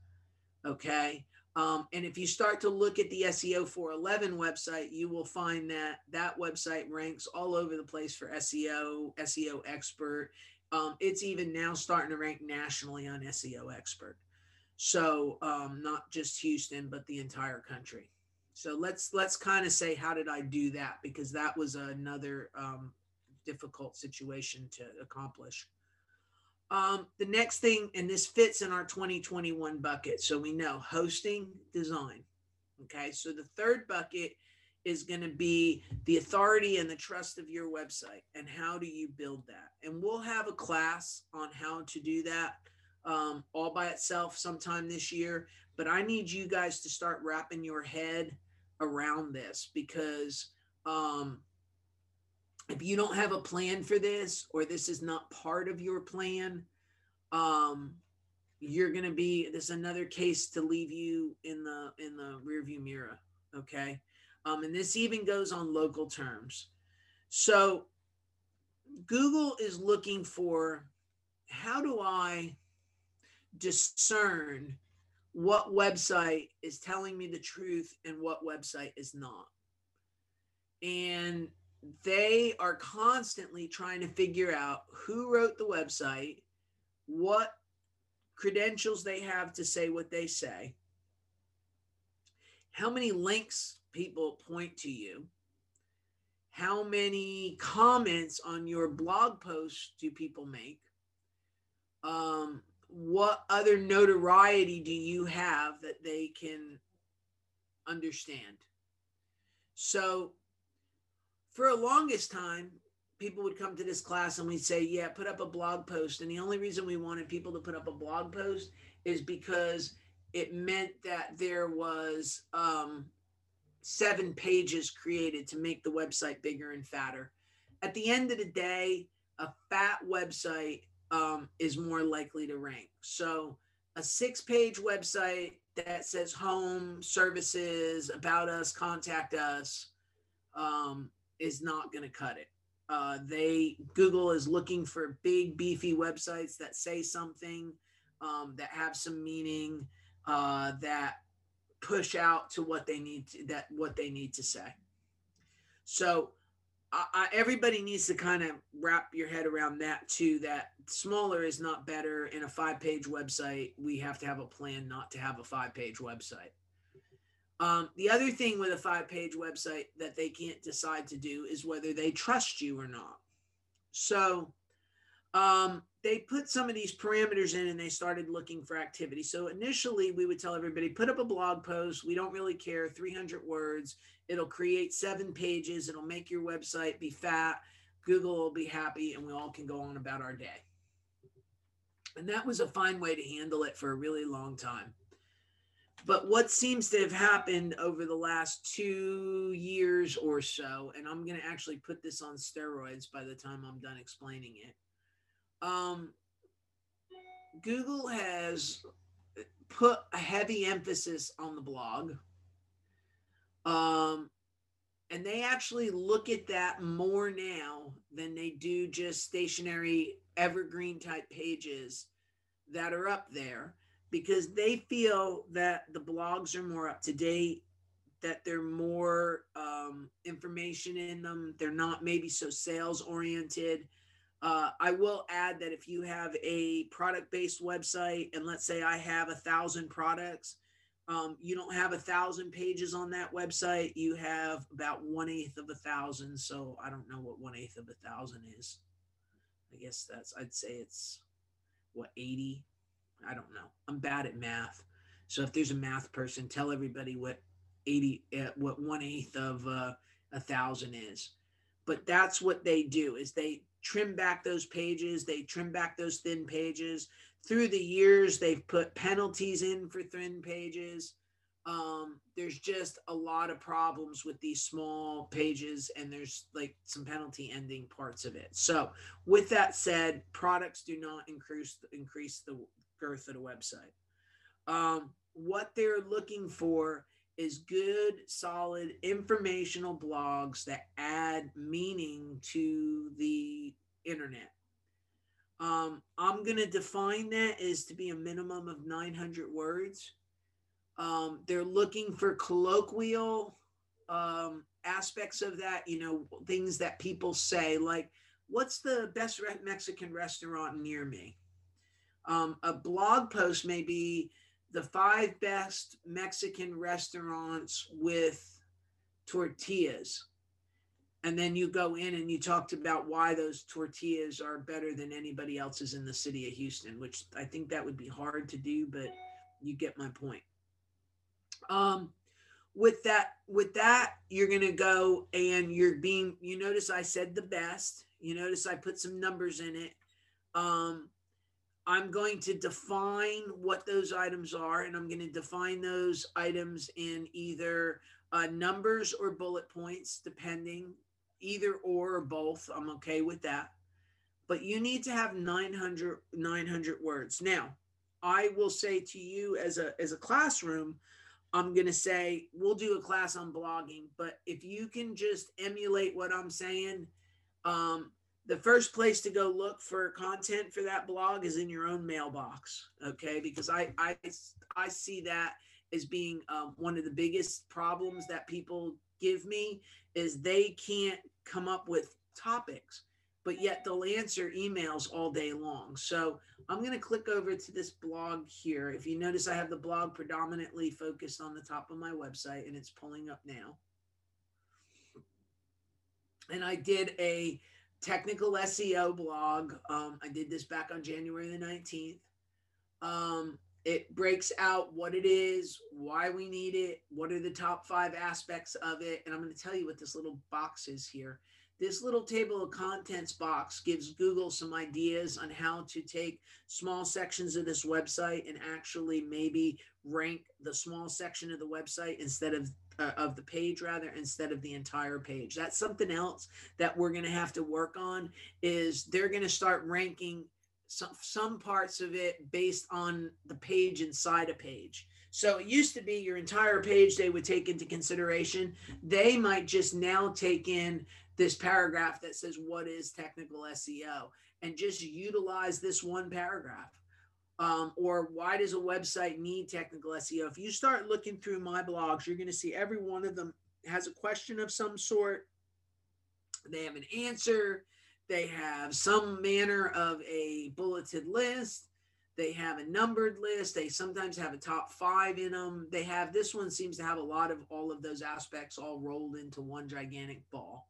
okay um, and if you start to look at the SEO 411 website, you will find that that website ranks all over the place for SEO, SEO expert. Um, it's even now starting to rank nationally on SEO expert. So um, not just Houston, but the entire country. So let's let's kind of say how did I do that because that was another um, difficult situation to accomplish. Um, the next thing, and this fits in our 2021 bucket. So we know hosting design. Okay. So the third bucket is going to be the authority and the trust of your website and how do you build that. And we'll have a class on how to do that um, all by itself sometime this year. But I need you guys to start wrapping your head around this because um, if you don't have a plan for this or this is not part of your plan um you're going to be there's another case to leave you in the in the rearview mirror okay? Um, and this even goes on local terms. So google is looking for how do i discern what website is telling me the truth and what website is not? And they are constantly trying to figure out who wrote the website what credentials they have to say what they say, how many links people point to you, how many comments on your blog posts do people make, um, what other notoriety do you have that they can understand. So, for a longest time, people would come to this class and we'd say, yeah, put up a blog post. And the only reason we wanted people to put up a blog post is because it meant that there was um, seven pages created to make the website bigger and fatter. At the end of the day, a fat website um, is more likely to rank. So a six page website that says home, services, about us, contact us um, is not going to cut it. Uh, they Google is looking for big beefy websites that say something, um, that have some meaning, uh, that push out to what they need to that what they need to say. So I, I, everybody needs to kind of wrap your head around that too. That smaller is not better. In a five page website, we have to have a plan not to have a five page website. Um, the other thing with a five page website that they can't decide to do is whether they trust you or not. So um, they put some of these parameters in and they started looking for activity. So initially, we would tell everybody put up a blog post. We don't really care, 300 words. It'll create seven pages. It'll make your website be fat. Google will be happy, and we all can go on about our day. And that was a fine way to handle it for a really long time. But what seems to have happened over the last two years or so, and I'm going to actually put this on steroids by the time I'm done explaining it. Um, Google has put a heavy emphasis on the blog. Um, and they actually look at that more now than they do just stationary evergreen type pages that are up there because they feel that the blogs are more up to date, that they're more um, information in them. They're not maybe so sales oriented. Uh, I will add that if you have a product based website, and let's say I have a thousand products, um, you don't have a thousand pages on that website. You have about one eighth of a thousand. So I don't know what one eighth of a thousand is. I guess that's, I'd say it's what, 80, I don't know. I'm bad at math. So if there's a math person, tell everybody what 80, uh, what one eighth of uh, a thousand is. But that's what they do is they trim back those pages. They trim back those thin pages. Through the years, they've put penalties in for thin pages. Um, there's just a lot of problems with these small pages, and there's like some penalty ending parts of it. So, with that said, products do not increase increase the girth of the website. Um, what they're looking for is good, solid informational blogs that add meaning to the internet. Um, I'm going to define that as to be a minimum of 900 words. Um, they're looking for colloquial um, aspects of that, you know, things that people say, like, what's the best Mexican restaurant near me? Um, a blog post may be the five best Mexican restaurants with tortillas. And then you go in and you talked about why those tortillas are better than anybody else's in the city of Houston, which I think that would be hard to do, but you get my point. Um, with that, with that, you're gonna go and you're being. You notice I said the best. You notice I put some numbers in it. Um, I'm going to define what those items are, and I'm going to define those items in either uh, numbers or bullet points, depending, either or or both. I'm okay with that. But you need to have 900, 900 words. Now, I will say to you as a as a classroom, I'm going to say we'll do a class on blogging, but if you can just emulate what I'm saying, um, the first place to go look for content for that blog is in your own mailbox, okay? Because I I I see that as being um, one of the biggest problems that people give me is they can't come up with topics but yet they'll answer emails all day long. So I'm going to click over to this blog here. If you notice, I have the blog predominantly focused on the top of my website and it's pulling up now. And I did a technical SEO blog. Um, I did this back on January the 19th. Um, it breaks out what it is, why we need it, what are the top five aspects of it. And I'm going to tell you what this little box is here. This little table of contents box gives Google some ideas on how to take small sections of this website and actually maybe rank the small section of the website instead of uh, of the page rather instead of the entire page. That's something else that we're going to have to work on is they're going to start ranking some some parts of it based on the page inside a page. So it used to be your entire page they would take into consideration. They might just now take in this paragraph that says what is technical SEO and just utilize this one paragraph. Um, or why does a website need technical SEO? If you start looking through my blogs, you're going to see every one of them has a question of some sort. They have an answer. They have some manner of a bulleted list. They have a numbered list. They sometimes have a top five in them. They have this one seems to have a lot of all of those aspects all rolled into one gigantic ball.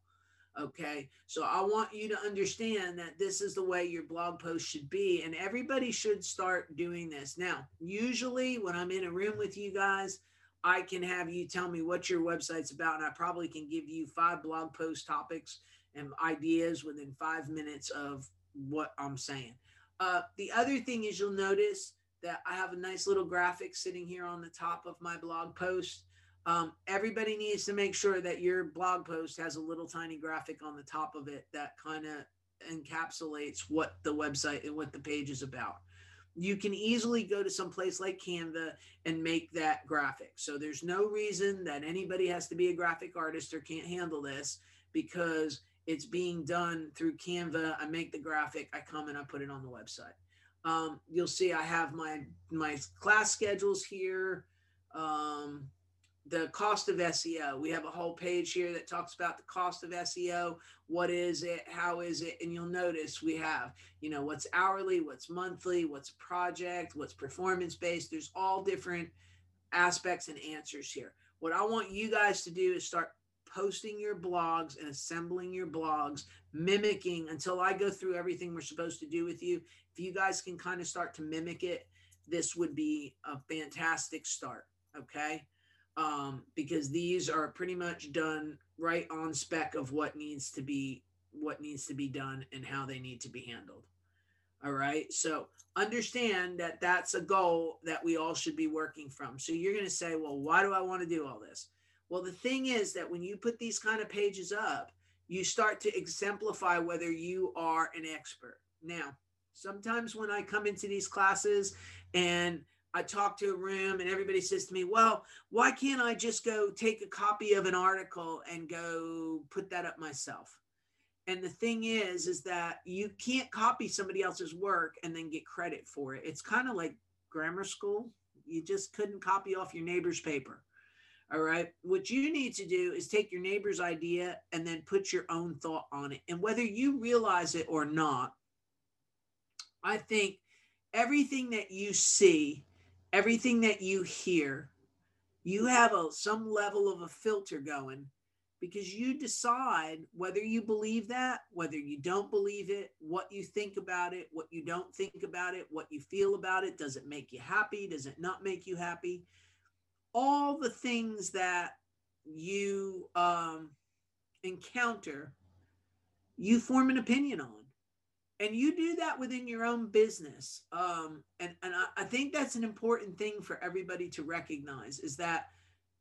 Okay. So I want you to understand that this is the way your blog post should be, and everybody should start doing this. Now, usually when I'm in a room with you guys, I can have you tell me what your website's about, and I probably can give you five blog post topics and ideas within five minutes of what I'm saying. Uh, the other thing is you'll notice that I have a nice little graphic sitting here on the top of my blog post um, everybody needs to make sure that your blog post has a little tiny graphic on the top of it that kind of encapsulates what the website and what the page is about. You can easily go to some place like Canva and make that graphic. So there's no reason that anybody has to be a graphic artist or can't handle this because it's being done through Canva. I make the graphic, I come and I put it on the website. Um, you'll see I have my my class schedules here. Um, the cost of SEO. We have a whole page here that talks about the cost of SEO. What is it? How is it? And you'll notice we have, you know, what's hourly, what's monthly, what's project, what's performance based. There's all different aspects and answers here. What I want you guys to do is start posting your blogs and assembling your blogs, mimicking until I go through everything we're supposed to do with you. If you guys can kind of start to mimic it, this would be a fantastic start. Okay um, because these are pretty much done right on spec of what needs to be what needs to be done and how they need to be handled. All right. So understand that that's a goal that we all should be working from. So you're going to say, well, why do I want to do all this? Well, the thing is that when you put these kind of pages up, you start to exemplify whether you are an expert. Now, sometimes when I come into these classes and I talk to a room and everybody says to me, well, why can't I just go take a copy of an article and go put that up myself? And the thing is, is that you can't copy somebody else's work and then get credit for it. It's kind of like grammar school. You just couldn't copy off your neighbor's paper. All right. What you need to do is take your neighbor's idea and then put your own thought on it. And whether you realize it or not, I think everything that you see everything that you hear, you have a, some level of a filter going because you decide whether you believe that, whether you don't believe it, what you think about it, what you don't think about it, what you feel about it. Does it make you happy? Does it not make you happy? All the things that you um, encounter, you form an opinion on and you do that within your own business um, and, and I, I, think that's an important thing for everybody to recognize is that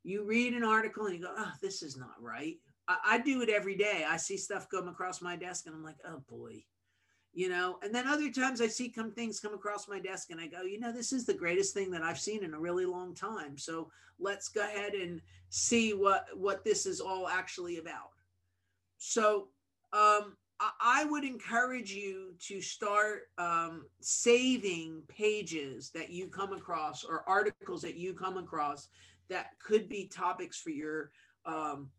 you read an article and you go oh this is not right. I, I do it every day. I see stuff come across my desk and i'm like oh boy you know? And then other times i see come things come across my desk and i go you know this is the greatest thing that i've seen in a really long time. So let's go ahead and see what what this is all actually about. So um I would encourage you to start um, saving pages that you come across or articles that you come across that could be topics for your um,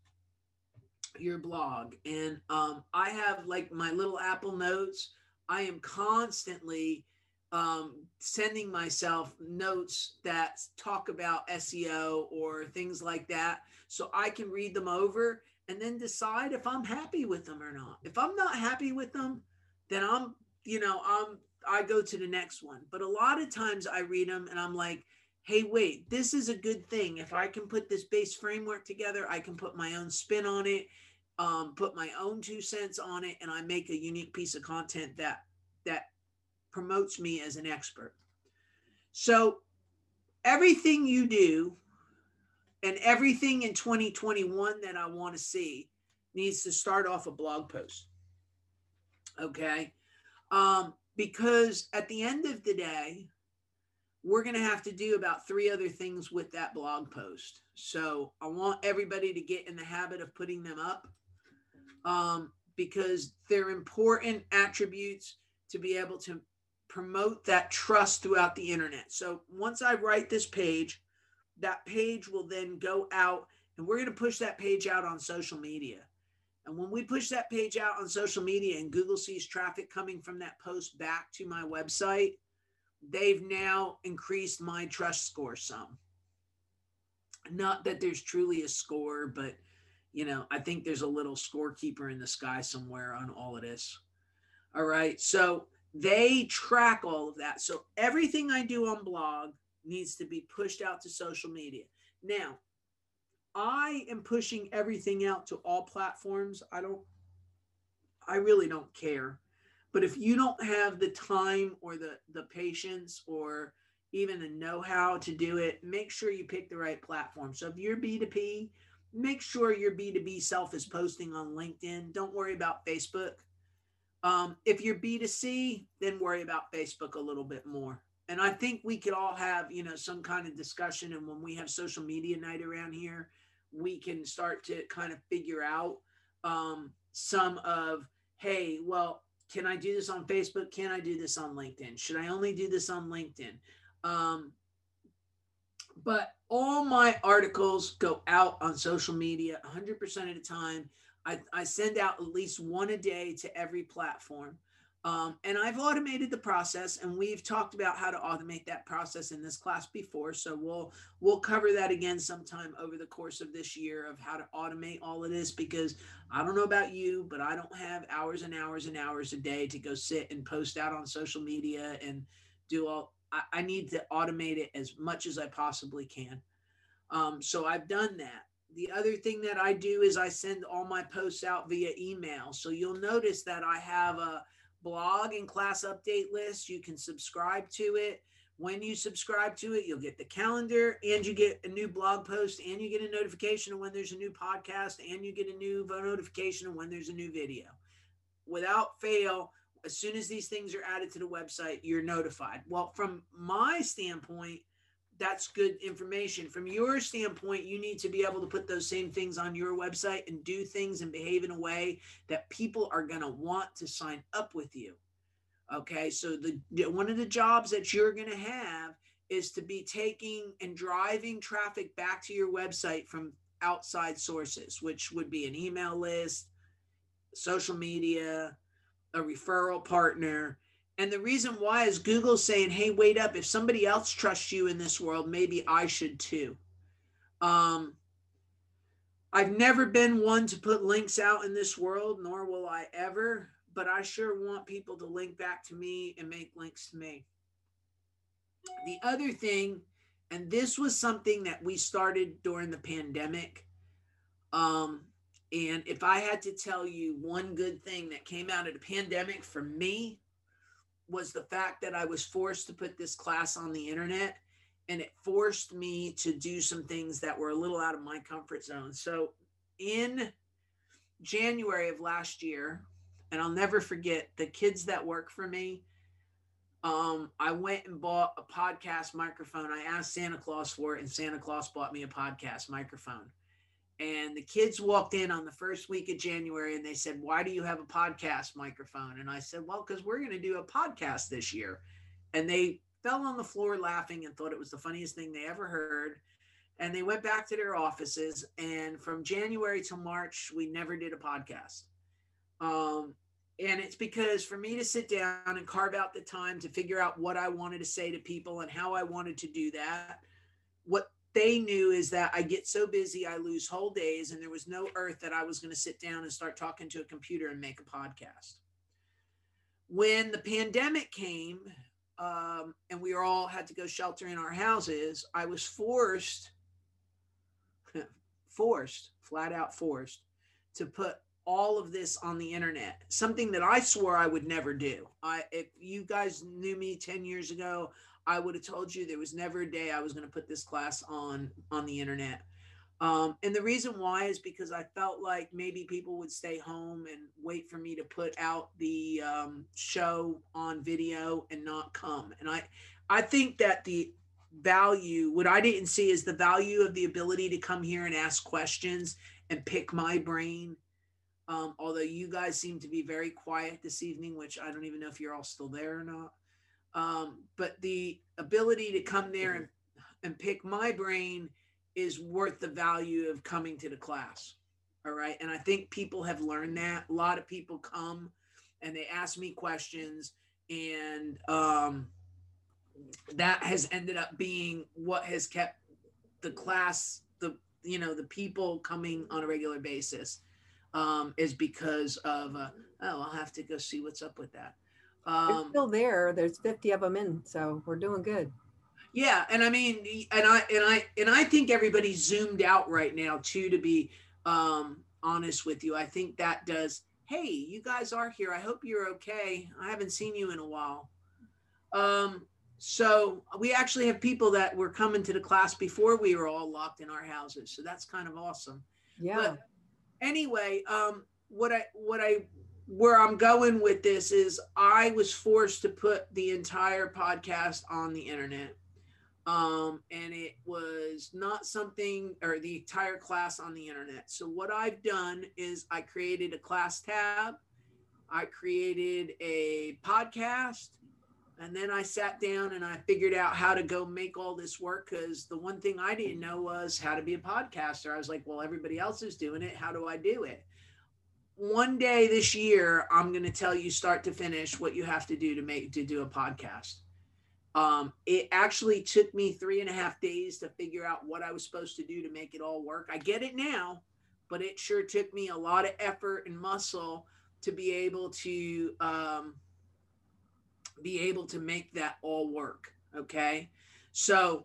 your blog. And um, I have like my little Apple Notes. I am constantly um, sending myself notes that talk about SEO or things like that, so I can read them over and then decide if I'm happy with them or not. If I'm not happy with them, then I'm, you know, I'm I go to the next one. But a lot of times I read them and I'm like, hey, wait, this is a good thing. If I can put this base framework together, I can put my own spin on it, um, put my own two cents on it, and I make a unique piece of content that that promotes me as an expert. So everything you do and everything in 2021 that I want to see needs to start off a blog post. Okay. Um, because at the end of the day, we're going to have to do about three other things with that blog post. So I want everybody to get in the habit of putting them up um, because they're important attributes to be able to promote that trust throughout the internet. So once I write this page, that page will then go out and we're going to push that page out on social media. And when we push that page out on social media and Google sees traffic coming from that post back to my website, they've now increased my trust score some. Not that there's truly a score, but you know, I think there's a little scorekeeper in the sky somewhere on all of this. All right. So they track all of that. So everything I do on blog needs to be pushed out to social media. Now, I am pushing everything out to all platforms. I don't, I really don't care. But if you don't have the time or the, the patience or even the know how to do it, make sure you pick the right platform. So if you're B2B, make sure your B2B self is posting on LinkedIn. Don't worry about Facebook. Um, if you're B2C, then worry about Facebook a little bit more and I think we could all have, you know, some kind of discussion. And when we have social media night around here, we can start to kind of figure out um, some of, hey, well, can I do this on Facebook? Can I do this on LinkedIn? Should I only do this on LinkedIn? Um, but all my articles go out on social media 100% of the time. I, I send out at least one a day to every platform. Um, and I've automated the process, and we've talked about how to automate that process in this class before. So we'll we'll cover that again sometime over the course of this year of how to automate all of this. Because I don't know about you, but I don't have hours and hours and hours a day to go sit and post out on social media and do all. I, I need to automate it as much as I possibly can. Um, so I've done that. The other thing that I do is I send all my posts out via email. So you'll notice that I have a blog and class update list. You can subscribe to it. When you subscribe to it, you'll get the calendar and you get a new blog post and you get a notification of when there's a new podcast and you get a new notification of when there's a new video. Without fail, as soon as these things are added to the website, you're notified. Well, from my standpoint, that's good information. From your standpoint, you need to be able to put those same things on your website and do things and behave in a way that people are going to want to sign up with you. Okay, so the one of the jobs that you're going to have is to be taking and driving traffic back to your website from outside sources, which would be an email list, social media, a referral partner, and the reason why is Google saying, hey, wait up. If somebody else trusts you in this world, maybe I should too. Um, I've never been one to put links out in this world, nor will I ever, but I sure want people to link back to me and make links to me. The other thing, and this was something that we started during the pandemic. Um, and if I had to tell you one good thing that came out of the pandemic for me, was the fact that I was forced to put this class on the internet and it forced me to do some things that were a little out of my comfort zone. So in January of last year, and I'll never forget the kids that work for me. Um, I went and bought a podcast microphone. I asked Santa Claus for it, and Santa Claus bought me a podcast microphone. And the kids walked in on the first week of January and they said, Why do you have a podcast microphone? And I said, Well, because we're going to do a podcast this year. And they fell on the floor laughing and thought it was the funniest thing they ever heard. And they went back to their offices. And from January to March, we never did a podcast. Um, and it's because for me to sit down and carve out the time to figure out what I wanted to say to people and how I wanted to do that, what they knew is that I get so busy, I lose whole days, and there was no earth that I was going to sit down and start talking to a computer and make a podcast. When the pandemic came um, and we all had to go shelter in our houses, I was forced, forced, flat out forced to put all of this on the internet something that i swore i would never do i if you guys knew me 10 years ago I would have told you there was never a day I was going to put this class on on the internet. Um, and the reason why is because I felt like maybe people would stay home and wait for me to put out the um, show on video and not come. And I, I think that the value, what I didn't see is the value of the ability to come here and ask questions and pick my brain. Um, although you guys seem to be very quiet this evening, which I don't even know if you're all still there or not. Um, but the ability to come there and, and pick my brain is worth the value of coming to the class. All right. And I think people have learned that. A lot of people come and they ask me questions, and um, that has ended up being what has kept the class, the you know, the people coming on a regular basis um, is because of, uh, oh, I'll have to go see what's up with that. Um, They're still there. There's 50 of them in, so we're doing good. Yeah, and I mean, and I and I and I think everybody's zoomed out right now too. To be um, honest with you, I think that does. Hey, you guys are here. I hope you're okay. I haven't seen you in a while. Um, so we actually have people that were coming to the class before we were all locked in our houses. So that's kind of awesome. Yeah. But anyway, um, what I what I where I'm going with this is I was forced to put the entire podcast on the internet. Um, and it was not something or the entire class on the internet. So what I've done is I created a class tab, I created a podcast, and then I sat down and I figured out how to go make all this work because the one thing I didn't know was how to be a podcaster. I was like, well, everybody else is doing it. How do I do it? One day this year i'm going to tell you start to finish what you have to do to make to do a podcast. Um, it actually took me three and a half days to figure out what i was supposed to do to make it all work. I get it now but it sure took me a lot of effort and muscle to be able to um, be able to make that all work okay? So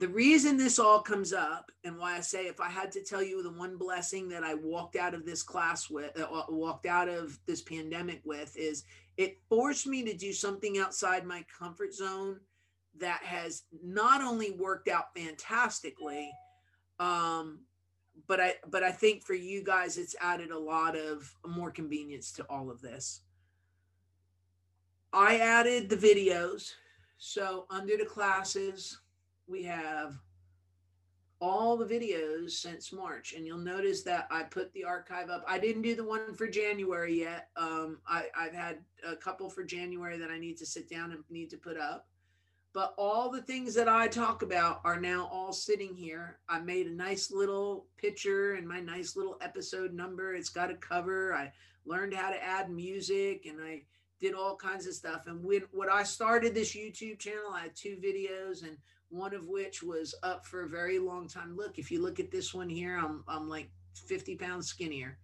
the reason this all comes up and why I say if I had to tell you the one blessing that I walked out of this class with, uh, walked out of this pandemic with, is it forced me to do something outside my comfort zone that has not only worked out fantastically, um, but I but I think for you guys it's added a lot of more convenience to all of this. I added the videos. So under the classes, we have all the videos since March, and you'll notice that I put the archive up. I didn't do the one for January yet. Um, I, I've had a couple for January that I need to sit down and need to put up. But all the things that I talk about are now all sitting here. I made a nice little picture and my nice little episode number. It's got a cover. I learned how to add music and I did all kinds of stuff. And when when I started this YouTube channel, I had two videos and one of which was up for a very long time. Look, if you look at this one here, I'm I'm like 50 pounds skinnier.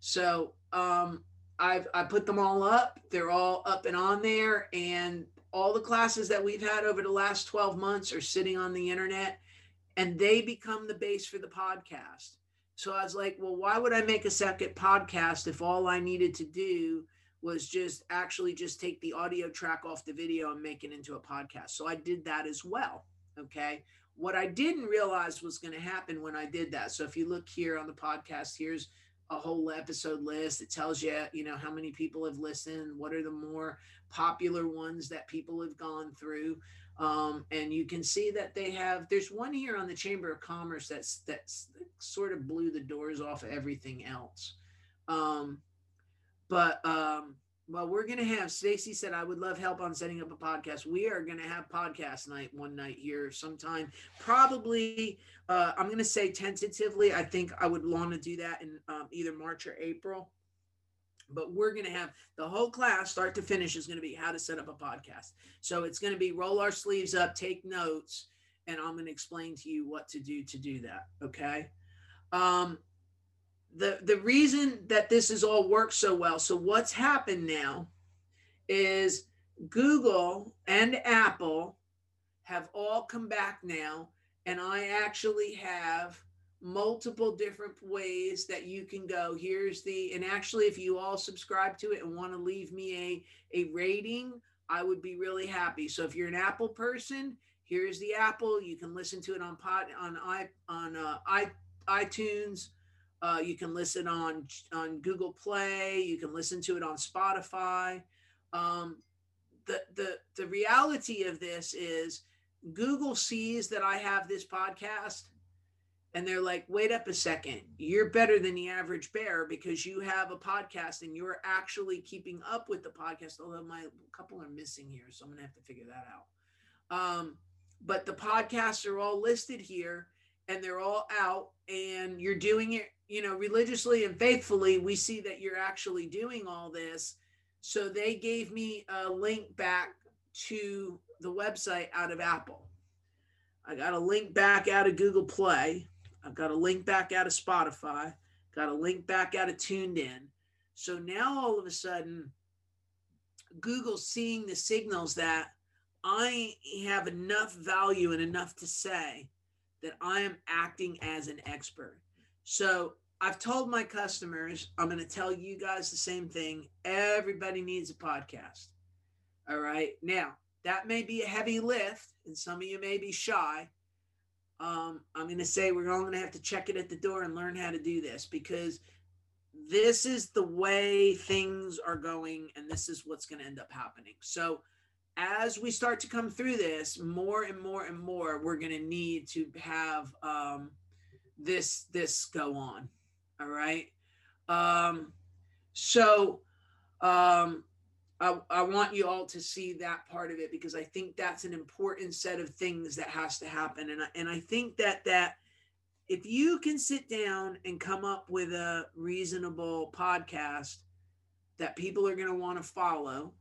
So um, I've I put them all up. They're all up and on there, and all the classes that we've had over the last 12 months are sitting on the internet, and they become the base for the podcast. So I was like, well, why would I make a second podcast if all I needed to do was just actually just take the audio track off the video and make it into a podcast. So I did that as well. Okay. What I didn't realize was going to happen when I did that. So if you look here on the podcast, here's a whole episode list. It tells you, you know, how many people have listened, what are the more popular ones that people have gone through. Um, and you can see that they have there's one here on the Chamber of Commerce that's that's sort of blew the doors off everything else. Um, but um, well, we're gonna have Stacy said I would love help on setting up a podcast. We are gonna have podcast night one night here sometime. Probably, uh, I'm gonna say tentatively. I think I would want to do that in um, either March or April. But we're gonna have the whole class, start to finish, is gonna be how to set up a podcast. So it's gonna be roll our sleeves up, take notes, and I'm gonna explain to you what to do to do that. Okay. Um, the the reason that this has all worked so well so what's happened now is google and apple have all come back now and i actually have multiple different ways that you can go. Here's the and actually if you all subscribe to it and want to leave me a a rating i would be really happy. So if you're an apple person here's the apple. You can listen to it on pot on i on uh, i itunes uh, you can listen on on Google Play. You can listen to it on Spotify. Um, the the the reality of this is Google sees that I have this podcast, and they're like, "Wait up a second, you're better than the average bear because you have a podcast and you're actually keeping up with the podcast." Although my couple are missing here, so I'm gonna have to figure that out. Um, but the podcasts are all listed here and they're all out and you're doing it you know, religiously and faithfully, we see that you're actually doing all this. So they gave me a link back to the website out of Apple. I got a link back out of Google Play. I've got a link back out of Spotify. Got a link back out of TuneIn. So now all of a sudden, Google's seeing the signals that I have enough value and enough to say that I am acting as an expert. So I've told my customers, I'm going to tell you guys the same thing. Everybody needs a podcast. All right. Now, that may be a heavy lift, and some of you may be shy. Um, I'm going to say we're all going to have to check it at the door and learn how to do this because this is the way things are going, and this is what's going to end up happening. So, as we start to come through this, more and more and more, we're going to need to have um, this this go on. All right. Um, so um, I, I want you all to see that part of it because I think that's an important set of things that has to happen. And I, and I think that that if you can sit down and come up with a reasonable podcast that people are going to want to follow,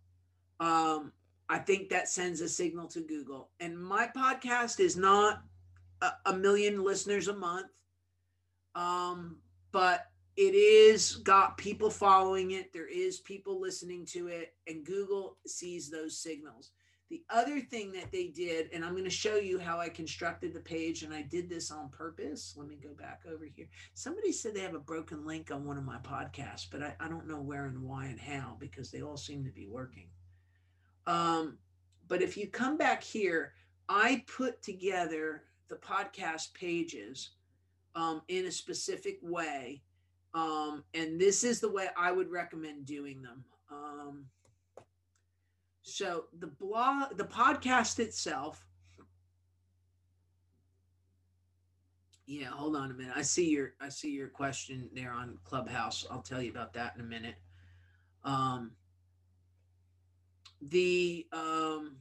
um, I think that sends a signal to Google. And my podcast is not a, a million listeners a month. Um, but it is got people following it. There is people listening to it, and Google sees those signals. The other thing that they did, and I'm going to show you how I constructed the page, and I did this on purpose. Let me go back over here. Somebody said they have a broken link on one of my podcasts, but I, I don't know where and why and how because they all seem to be working. Um, but if you come back here, I put together the podcast pages um, in a specific way. Um, and this is the way I would recommend doing them. Um, so the blog, the podcast itself. Yeah, hold on a minute. I see your I see your question there on Clubhouse. I'll tell you about that in a minute. Um, the um,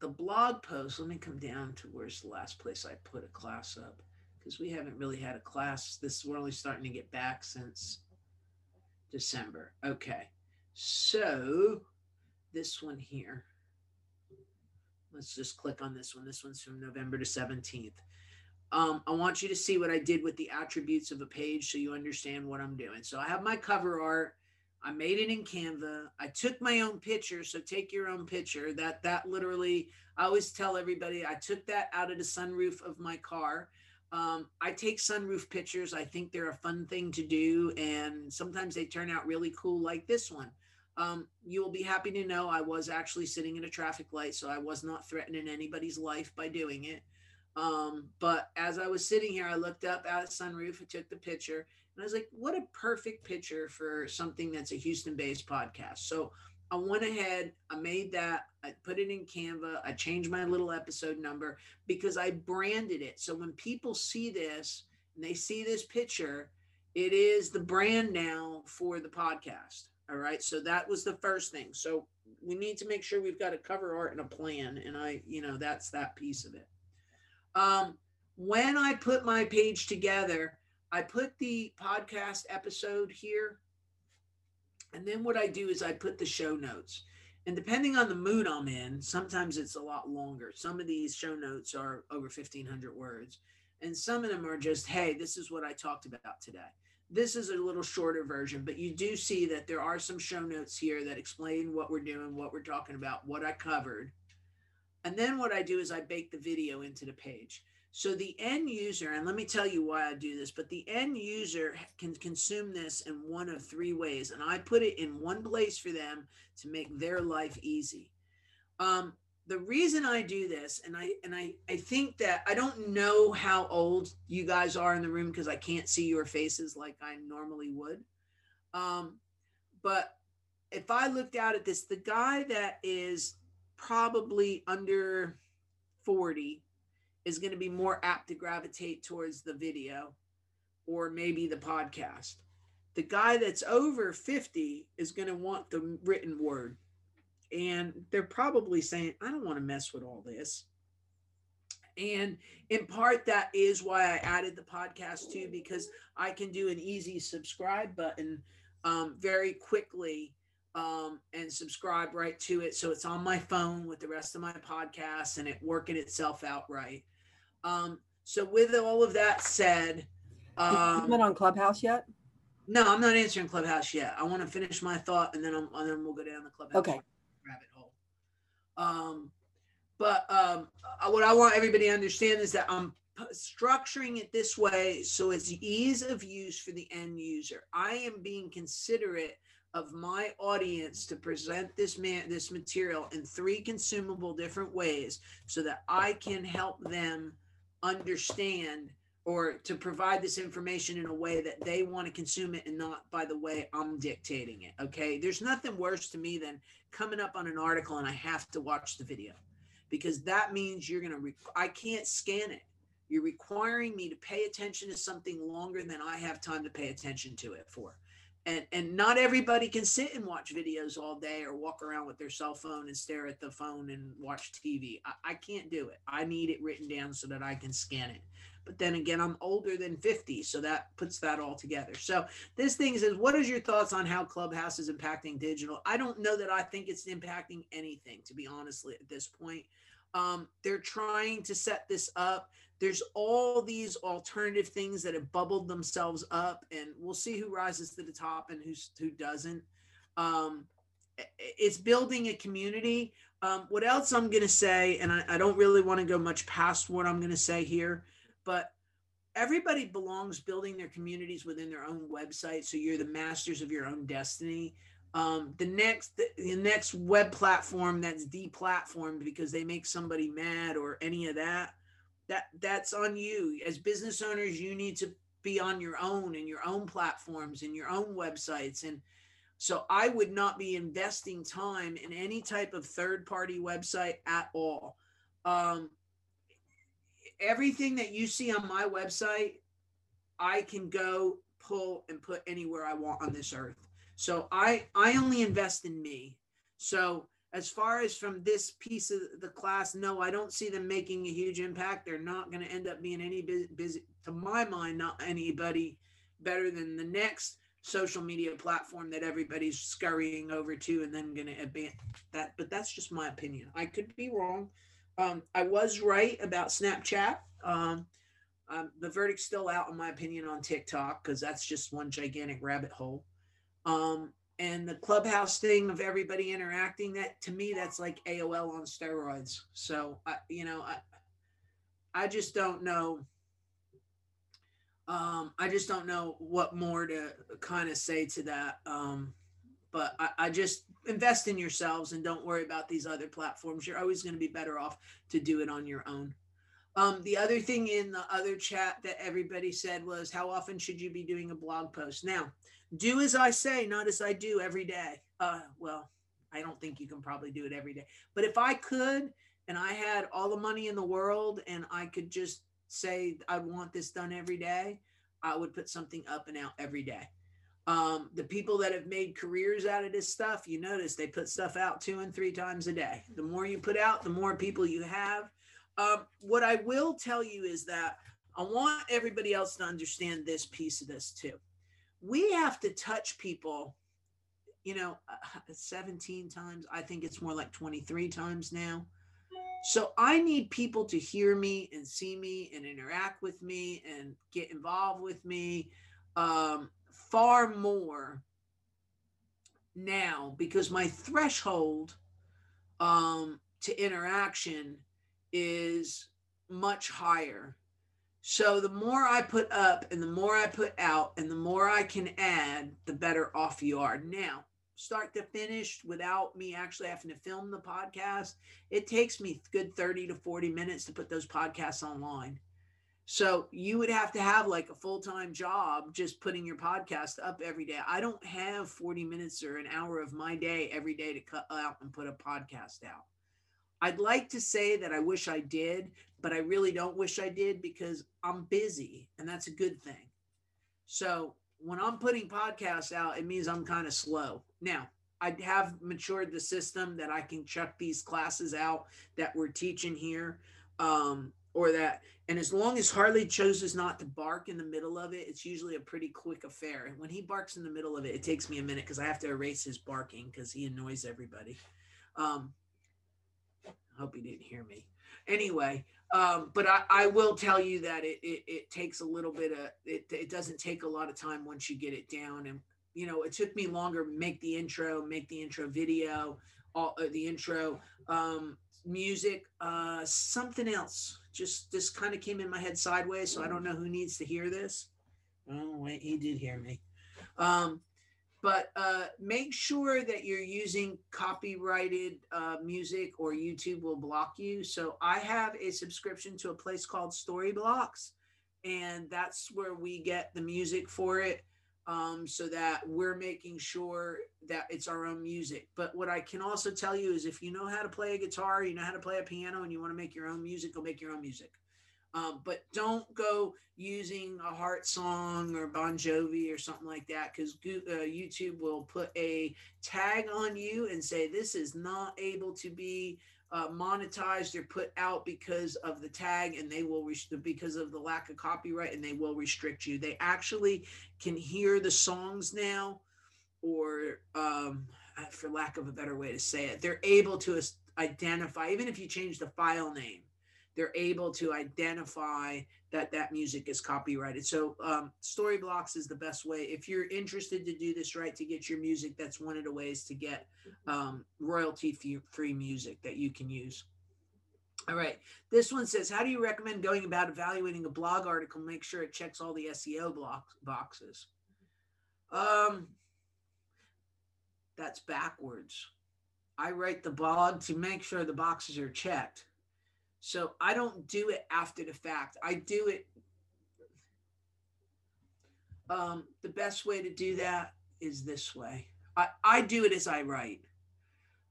the blog post. Let me come down to where's the last place I put a class up because we haven't really had a class. This we're only starting to get back since December. Okay, so this one here. Let's just click on this one. This one's from November to 17th. Um, I want you to see what I did with the attributes of a page so you understand what I'm doing. So I have my cover art. I made it in Canva. I took my own picture, so take your own picture. That that literally, I always tell everybody I took that out of the sunroof of my car. Um, I take sunroof pictures. I think they're a fun thing to do, and sometimes they turn out really cool, like this one. Um, you will be happy to know I was actually sitting in a traffic light, so I was not threatening anybody's life by doing it. Um, but as I was sitting here, I looked up at the sunroof, I took the picture, and And I was like, what a perfect picture for something that's a Houston based podcast. So I went ahead, I made that, I put it in Canva, I changed my little episode number because I branded it. So when people see this and they see this picture, it is the brand now for the podcast. All right. So that was the first thing. So we need to make sure we've got a cover art and a plan. And I, you know, that's that piece of it. Um, when I put my page together, I put the podcast episode here and then what I do is I put the show notes. And depending on the mood I'm in, sometimes it's a lot longer. Some of these show notes are over 1500 words, and some of them are just, hey, this is what I talked about today. This is a little shorter version, but you do see that there are some show notes here that explain what we're doing, what we're talking about, what I covered. And then what I do is I bake the video into the page. So the end user, and let me tell you why I do this, but the end user can consume this in one of three ways. And I put it in one place for them to make their life easy. Um, the reason I do this, and I and I, I think that I don't know how old you guys are in the room because I can't see your faces like I normally would. Um, but if I looked out at this, the guy that is probably under 40 is going to be more apt to gravitate towards the video or maybe the podcast. The guy that's over 50 is going to want the written word. And they're probably saying, I don't want to mess with all this. And in part, that is why I added the podcast too, because I can do an easy subscribe button um, very quickly um, and subscribe right to it. So it's on my phone with the rest of my podcasts and it working itself out right. Um, so with all of that said, um, not on Clubhouse yet. No, I'm not answering Clubhouse yet. I want to finish my thought and then I'm, and then we'll go down the Clubhouse okay. rabbit hole. Um, but um, what I want everybody to understand is that I'm structuring it this way so it's ease of use for the end user. I am being considerate of my audience to present this man this material in three consumable different ways so that I can help them understand or to provide this information in a way that they want to consume it and not by the way I'm dictating it. Okay. There's nothing worse to me than coming up on an article and I have to watch the video because that means you're going to, re- I can't scan it. You're requiring me to pay attention to something longer than I have time to pay attention to it for and and not everybody can sit and watch videos all day or walk around with their cell phone and stare at the phone and watch tv I, I, can't do it. I need it written down so that i can scan it. But then again i'm older than 50 so that puts that all together. So this thing says what is your thoughts on how clubhouse is impacting digital? I don't know that i think it's impacting anything to be honestly at this point. Um, they're trying to set this up there's all these alternative things that have bubbled themselves up and we'll see who rises to the top and who's who doesn't. Um, it's building a community. Um, what else i'm going to say and I, I don't really want to go much past what i'm going to say here but everybody belongs building their communities within their own website so you're the masters of your own destiny. Um, the next the, the next web platform that's deplatformed because they make somebody mad or any of that that that's on you. As business owners you need to be on your own and your own platforms and your own websites. And so i would not be investing time in any type of third party website at all. Um, everything that you see on my website i can go pull and put anywhere i want on this earth. So i i only invest in me. So as far as from this piece of the class, no, I don't see them making a huge impact. They're not going to end up being any busy, to my mind, not anybody better than the next social media platform that everybody's scurrying over to and then going to advance that. But that's just my opinion. I could be wrong. Um, I was right about Snapchat. Um, um, the verdict's still out, in my opinion, on TikTok because that's just one gigantic rabbit hole. Um, and the clubhouse thing of everybody interacting that to me that's like aol on steroids. So I, you know i i just don't know um i just don't know what more to kind of say to that um but I, I just invest in yourselves and don't worry about these other platforms. You're always going to be better off to do it on your own. Um, the other thing in the other chat that everybody said was, How often should you be doing a blog post? Now, do as I say, not as I do every day. Uh, well, I don't think you can probably do it every day. But if I could and I had all the money in the world and I could just say, I want this done every day, I would put something up and out every day. Um, the people that have made careers out of this stuff, you notice they put stuff out two and three times a day. The more you put out, the more people you have. Um, what I will tell you is that I want everybody else to understand this piece of this too. We have to touch people, you know, uh, 17 times. I think it's more like 23 times now. So I need people to hear me and see me and interact with me and get involved with me. Um, far more now because my threshold um, to interaction is much higher. So the more I put up and the more I put out and the more I can add, the better off you are. Now, start to finish without me actually having to film the podcast, it takes me good 30 to 40 minutes to put those podcasts online. So you would have to have like a full time job just putting your podcast up every day. I don't have 40 minutes or an hour of my day every day to cut out and put a podcast out. I'd like to say that I wish I did, but I really don't wish I did because I'm busy and that's a good thing. So when I'm putting podcasts out, it means I'm kind of slow. Now, I have matured the system that I can chuck these classes out that we're teaching here. Um, or that and as long as harley chooses not to bark in the middle of it it's usually a pretty quick affair and when he barks in the middle of it it takes me a minute because i have to erase his barking because he annoys everybody um i hope he didn't hear me anyway um but i i will tell you that it it, it takes a little bit of it it doesn't take a lot of time once you get it down. And you know it took me longer make the intro make the intro video all uh, the intro um music uh something else just this kind of came in my head sideways so i don't know who needs to hear this. Oh wait he did hear me. Um but uh, make sure that you're using copyrighted uh, music or youtube will block you so i have a subscription to a place called storyblocks and that's where we get the music for it um, so that we're making sure that it's our own music. But what I can also tell you is if you know how to play a guitar, you know how to play a piano, and you want to make your own music, go make your own music. Um, but don't go using a heart song or Bon Jovi or something like that because uh, YouTube will put a tag on you and say this is not able to be uh, monetized or put out because of the tag and they will rest- because of the lack of copyright and they will restrict you. They actually can hear the songs now or um, for lack of a better way to say it they're able to identify even if you change the file name they're able to identify that that music is copyrighted. So um, Storyblocks is the best way. If you're interested to do this right to get your music, that's one of the ways to get um, royalty free music that you can use. All right. This one says, how do you recommend going about evaluating a blog article? Make sure it checks all the SEO blocks, boxes. Um, that's backwards. I write the blog to make sure the boxes are checked. So I don't do it after the fact. I do it. Um, the best way to do that is this way. I, I do it as I write.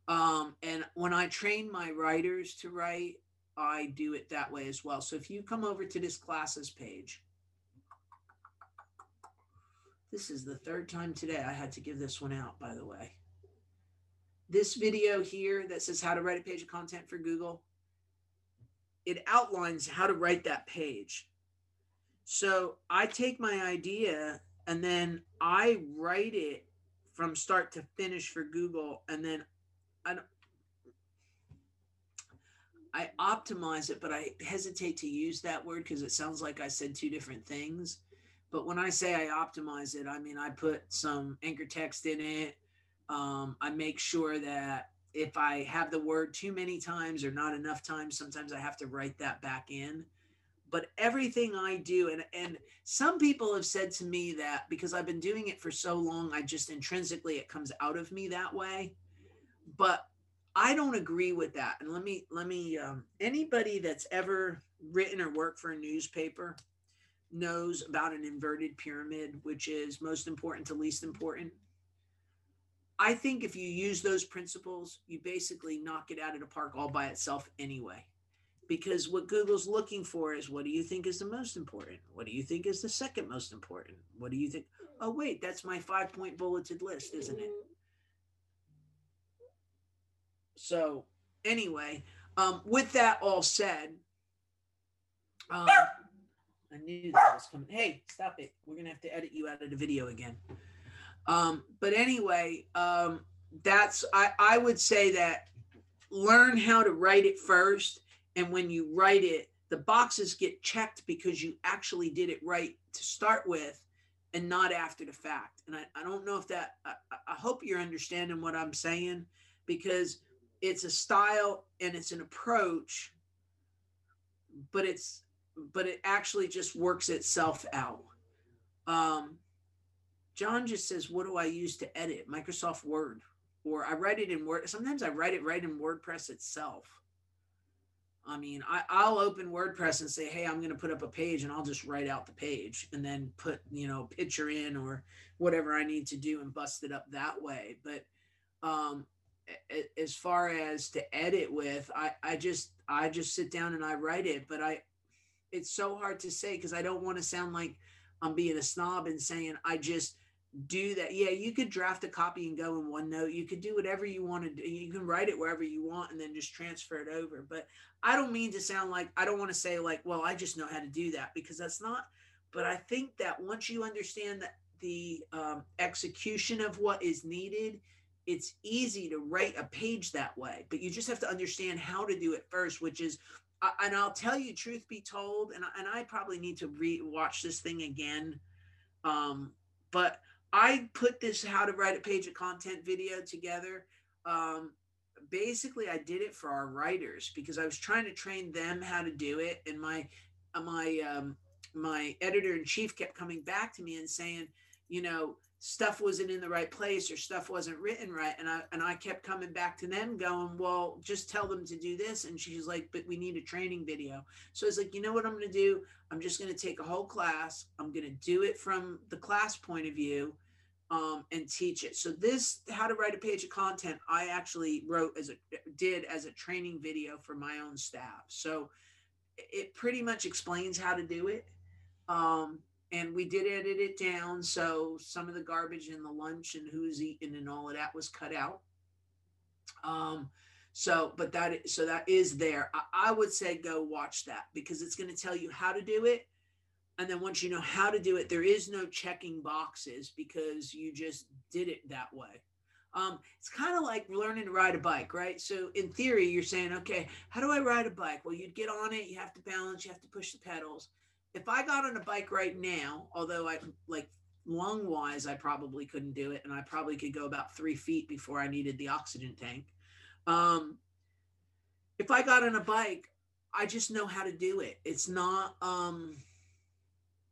Um, and when I train my writers to write, I do it that way as well. So if you come over to this classes page, this is the third time today I had to give this one out, by the way. This video here that says how to write a page of content for Google, it outlines how to write that page. So I take my idea and then I write it from start to finish for Google, and then I, I optimize it, but I hesitate to use that word because it sounds like I said two different things. But when I say I optimize it, I mean I put some anchor text in it. Um, I make sure that if I have the word too many times or not enough times, sometimes I have to write that back in. But everything I do, and and some people have said to me that because I've been doing it for so long, I just intrinsically it comes out of me that way. But I don't agree with that. And let me let me um, anybody that's ever written or worked for a newspaper knows about an inverted pyramid, which is most important to least important. I think if you use those principles, you basically knock it out of the park all by itself anyway. Because what Google's looking for is what do you think is the most important? What do you think is the second most important? What do you think? Oh, wait, that's my five point bulleted list, isn't it? So, anyway, um, with that all said, um, I knew that was coming. Hey, stop it. We're going to have to edit you out of the video again. Um, but anyway, um, that's, I, I would say that learn how to write it first. And when you write it, the boxes get checked because you actually did it right to start with and not after the fact. And I, I don't know if that, I, I hope you're understanding what I'm saying because it's a style and it's an approach, but it's, but it actually just works itself out. Um, John just says, What do I use to edit? Microsoft Word. Or I write it in Word. Sometimes I write it right in WordPress itself. I mean, I, I'll open WordPress and say, Hey, I'm going to put up a page and I'll just write out the page and then put, you know, picture in or whatever I need to do and bust it up that way. But um, as far as to edit with, I, I just, I just sit down and I write it, but I, it's so hard to say because I don't want to sound like I'm being a snob and saying I just do that. Yeah, you could draft a copy and go in OneNote. You could do whatever you want to do. You can write it wherever you want and then just transfer it over. But I don't mean to sound like I don't want to say like, well, I just know how to do that because that's not. But I think that once you understand that the um, execution of what is needed, it's easy to write a page that way. But you just have to understand how to do it first, which is and I'll tell you, truth be told, and and I probably need to re watch this thing again. Um, but I put this how to write a page of content video together. Um, basically, I did it for our writers because I was trying to train them how to do it, and my my um, my editor in chief kept coming back to me and saying, you know, stuff wasn't in the right place or stuff wasn't written right and i and i kept coming back to them going well just tell them to do this and she's like but we need a training video. So i was like you know what i'm going to do? I'm just going to take a whole class i'm going to do it from the class point of view um, and teach it. So this how to write a page of content i actually wrote as a did as a training video for my own staff. So it pretty much explains how to do it. Um, and we did edit it down so some of the garbage in the lunch and who's eating and all of that was cut out. Um so but that so that is there. I, I would say go watch that because it's going to tell you how to do it. And then once you know how to do it there is no checking boxes because you just did it that way. Um, it's kind of like learning to ride a bike, right? So in theory, you're saying, okay, how do I ride a bike? Well, you'd get on it, you have to balance, you have to push the pedals if I got on a bike right now, although I like lung wise, I probably couldn't do it, and I probably could go about three feet before I needed the oxygen tank. Um, if I got on a bike, I just know how to do it. It's not, um,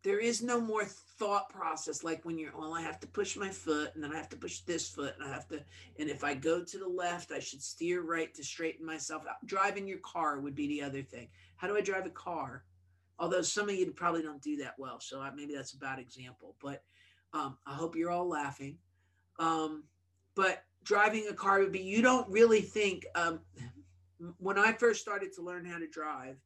there is no more thought process like when you're, well, I have to push my foot and then I have to push this foot and I have to, and if I go to the left, I should steer right to straighten myself out. Driving your car would be the other thing. How do I drive a car? Although some of you probably don't do that well. So maybe that's a bad example, but um, I hope you're all laughing. Um, but driving a car would be, you don't really think, um, when I first started to learn how to drive,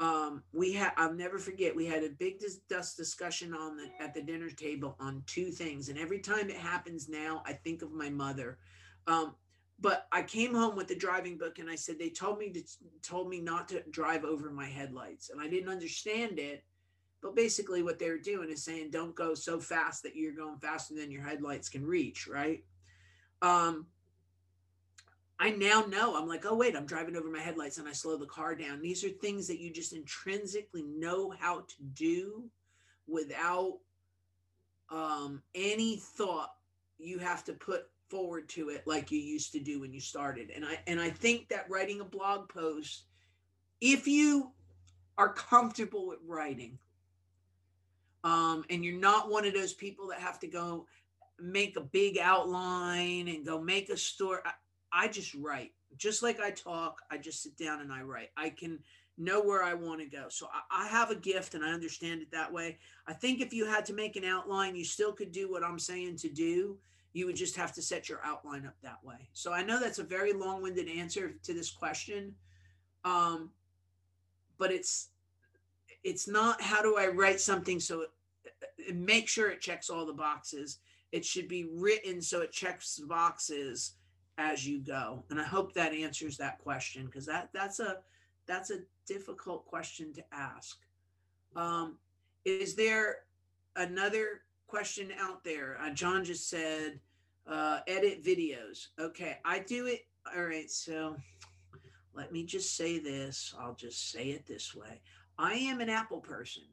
um, we had, I'll never forget, we had a big dis- dust discussion on the, at the dinner table on two things. And every time it happens now, I think of my mother. Um, but I came home with the driving book and I said they told me to told me not to drive over my headlights. And I didn't understand it but basically what they were doing is saying don't go so fast that you're going faster than your headlights can reach right? Um I now know I'm like oh wait I'm driving over my headlights and I slow the car down. These are things that you just intrinsically know how to do without um any thought. You have to put forward to it like you used to do when you started. And I and I think that writing a blog post, if you are comfortable with writing, um, and you're not one of those people that have to go make a big outline and go make a story. I, I just write. Just like I talk, I just sit down and I write. I can know where I want to go. So I, I, have a gift and I understand it that way. I think if you had to make an outline, you still could do what I'm saying to do. You would just have to set your outline up that way. So I know that's a very long winded answer to this question. Um, but it's it's not how do I write something so it, it make sure it checks all the boxes. It should be written so it checks the boxes as you go. And I hope that answers that question because that that's a that's a difficult question to ask. Um, is there another question out there? Uh, John just said, uh, edit videos. Okay, I do it. All right, so let me just say this. I'll just say it this way. I am an Apple person.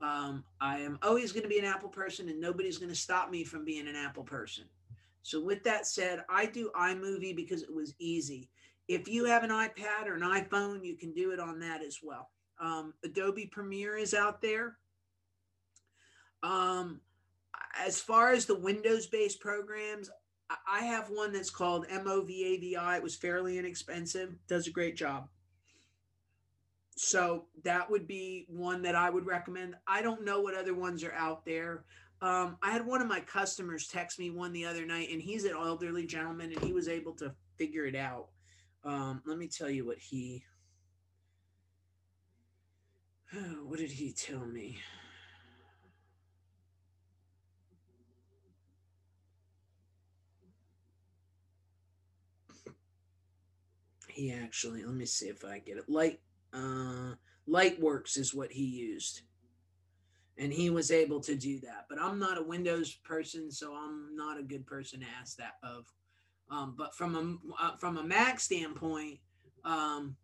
Um, I am always going to be an Apple person, and nobody's going to stop me from being an Apple person. So, with that said, I do iMovie because it was easy. If you have an iPad or an iPhone, you can do it on that as well. Um, Adobe Premiere is out there. Um, as far as the Windows based programs, I have one that's called MOVAVI. It was fairly inexpensive, does a great job. So that would be one that I would recommend. I don't know what other ones are out there. Um, I had one of my customers text me one the other night, and he's an elderly gentleman, and he was able to figure it out. Um, let me tell you what he. What did he tell me? He actually let me see if I get it. Light uh Lightworks is what he used. And he was able to do that. But I'm not a Windows person, so I'm not a good person to ask that of. Um, but from a uh, from a Mac standpoint, um,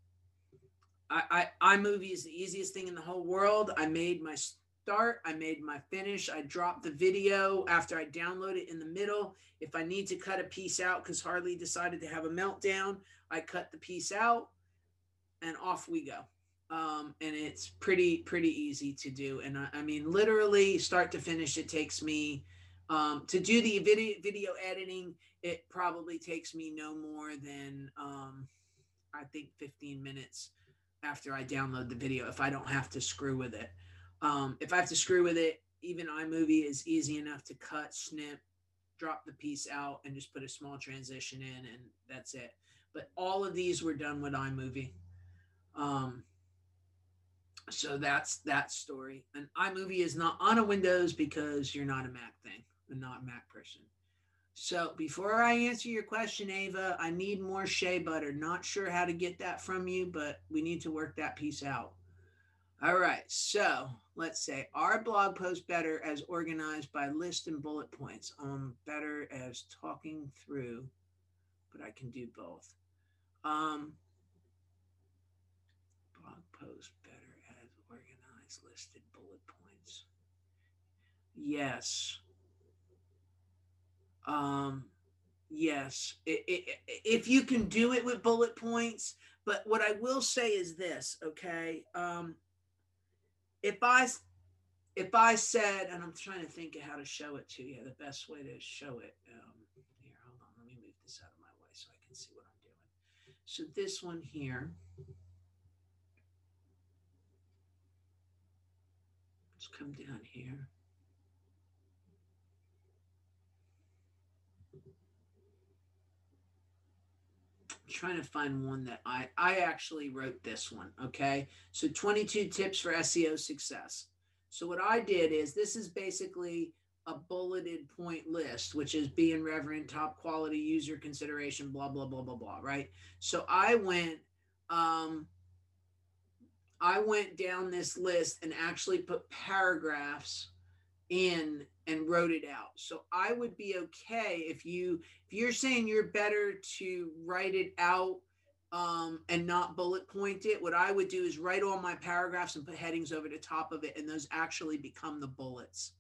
I, I iMovie is the easiest thing in the whole world. I made my start, I made my finish. I dropped the video after I download it in the middle. If I need to cut a piece out because Harley decided to have a meltdown, I cut the piece out and off we go. Um, and it's pretty, pretty easy to do. And I, I, mean, literally start to finish, it takes me um, to do the video, video editing. It probably takes me no more than, um, I think 15 minutes after I download the video if I don't have to screw with it. Um, if I have to screw with it, even iMovie is easy enough to cut, snip, drop the piece out, and just put a small transition in, and that's it. But all of these were done with iMovie. Um, so that's that story. And iMovie is not on a Windows because you're not a Mac thing, and not a Mac person. So before I answer your question, Ava, I need more shea butter. Not sure how to get that from you, but we need to work that piece out. All right. So let's say our blog post better as organized by list and bullet points. Um, better as talking through, but I can do both. Um, blog post better as organized listed bullet points. Yes. Um, yes. It, it, if you can do it with bullet points, but what I will say is this, okay? Um, if I if I said, and I'm trying to think of how to show it to you, the best way to show it. Um, here, hold on, let me move this out of my way so I can see what I'm doing. So this one here. Let's come down here. Trying to find one that I I actually wrote this one. Okay, so 22 tips for SEO success. So what I did is this is basically a bulleted point list, which is being reverent, top quality user consideration, blah blah blah blah blah. Right. So I went. Um, I went down this list and actually put paragraphs in and wrote it out. So I would be okay if you if you're saying you're better to write it out um, and not bullet point it. What I would do is write all my paragraphs and put headings over the top of it, and those actually become the bullets.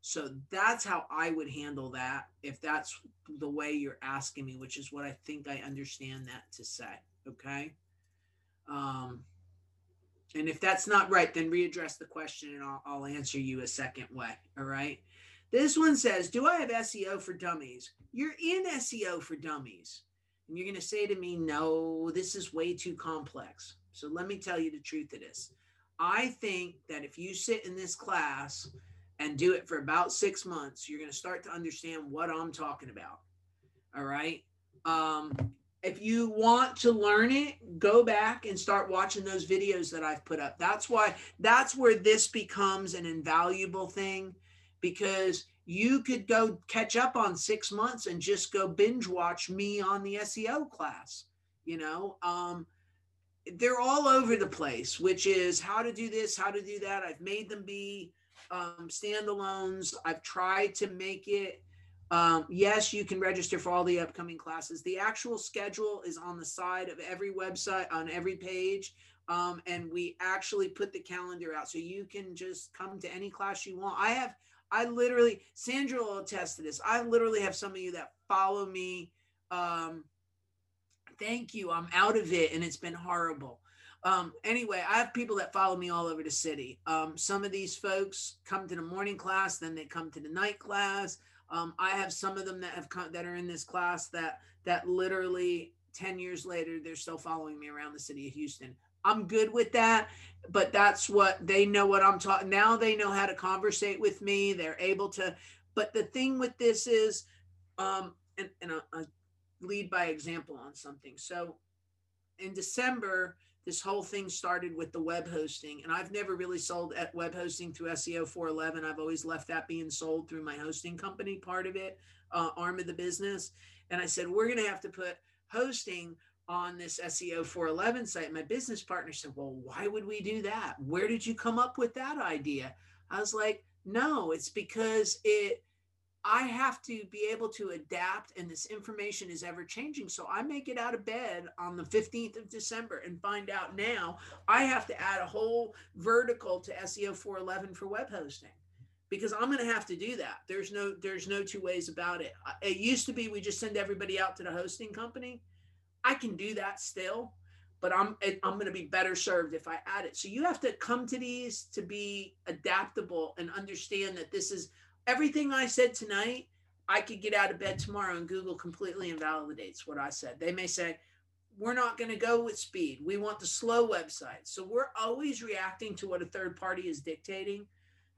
So that's how I would handle that if that's the way you're asking me, which is what I think I understand that to say. Okay. Um, and if that's not right, then readdress the question and I'll, I'll answer you a second way. All right. This one says, Do I have SEO for dummies? You're in SEO for dummies. And you're going to say to me, no, this is way too complex. So let me tell you the truth of this. I think that if you sit in this class and do it for about six months, you're going to start to understand what I'm talking about. All right. Um, if you want to learn it, go back and start watching those videos that I've put up. That's why, that's where this becomes an invaluable thing because you could go catch up on six months and just go binge watch me on the SEO class. You know, um, they're all over the place, which is how to do this, how to do that. I've made them be um, standalones. I've tried to make it. Um, yes, you can register for all the upcoming classes. The actual schedule is on the side of every website, on every page. Um, and we actually put the calendar out so you can just come to any class you want. I have, I literally, Sandra will attest to this. I literally have some of you that follow me um, thank you. I'm out of it and it's been horrible. Um, anyway, I have people that follow me all over the city. Um, some of these folks come to the morning class, then they come to the night class. Um, I have some of them that have come that are in this class that that literally 10 years later they're still following me around the city of Houston. I'm good with that, but that's what they know what I'm talking. Now they know how to conversate with me. They're able to. But the thing with this is, um, and, and I, lead by example on something. So in December, this whole thing started with the web hosting and i've never really sold at web hosting through seo 411 i've always left that being sold through my hosting company part of it uh, arm of the business and i said we're going to have to put hosting on this seo 411 site my business partner said well why would we do that where did you come up with that idea i was like no it's because it I have to be able to adapt, and this information is ever changing. So I may get out of bed on the 15th of December and find out now I have to add a whole vertical to SEO 411 for web hosting because I'm going to have to do that. There's no there's no two ways about it. It used to be we just send everybody out to the hosting company. I can do that still, but I'm I'm going to be better served if I add it. So you have to come to these to be adaptable and understand that this is everything I said tonight, I could get out of bed tomorrow and Google completely invalidates what I said. They may say, we're not going to go with speed. We want the slow website. So we're always reacting to what a third party is dictating.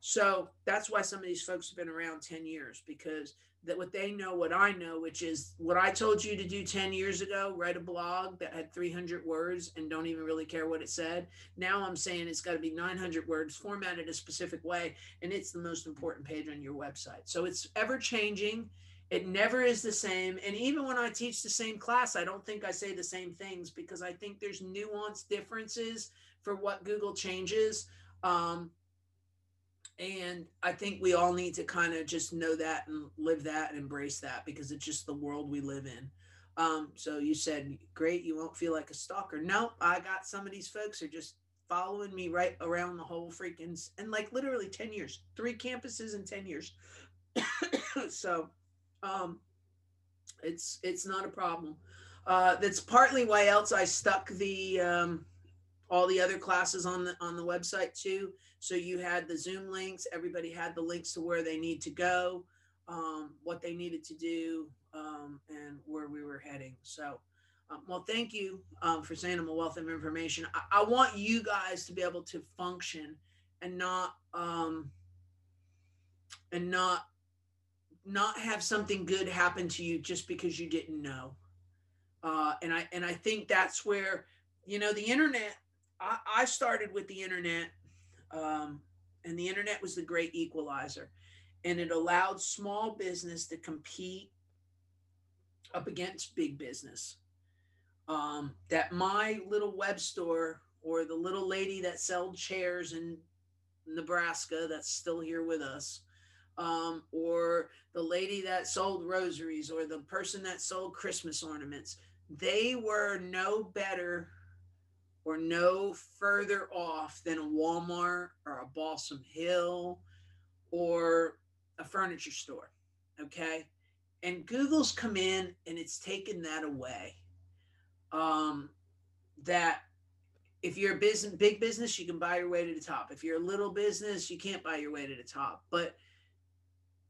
So that's why some of these folks have been around 10 years because that what they know, what I know, which is what I told you to do 10 years ago, write a blog that had 300 words and don't even really care what it said. Now I'm saying it's got to be 900 words formatted a specific way. And it's the most important page on your website. So it's ever changing. It never is the same. And even when I teach the same class, I don't think I say the same things because I think there's nuanced differences for what Google changes. Um, and I think we all need to kind of just know that and live that and embrace that because it's just the world we live in. Um, so you said, great, you won't feel like a stalker. No, I got some of these folks are just following me right around the whole freaking and like literally 10 years, three campuses in 10 years. so um it's it's not a problem. Uh that's partly why else I stuck the um all the other classes on the on the website too so you had the Zoom links, everybody had the links to where they need to go, um, what they needed to do, um, and where we were heading. So, um, well, thank you um, for saying I'm a wealth of information. I, I, want you guys to be able to function and not um, and not not have something good happen to you just because you didn't know. Uh, and I and I think that's where you know the internet. I, I started with the internet um, and the internet was the great equalizer. And it allowed small business to compete up against big business. Um, that my little web store or the little lady that sold chairs in Nebraska that's still here with us, um, or the lady that sold rosaries, or the person that sold Christmas ornaments, they were no better or no further off than a Walmart or a Balsam Hill or a furniture store. Okay. And Google's come in and it's taken that away. Um, that if you're a business, big business, you can buy your way to the top. If you're a little business, you can't buy your way to the top. But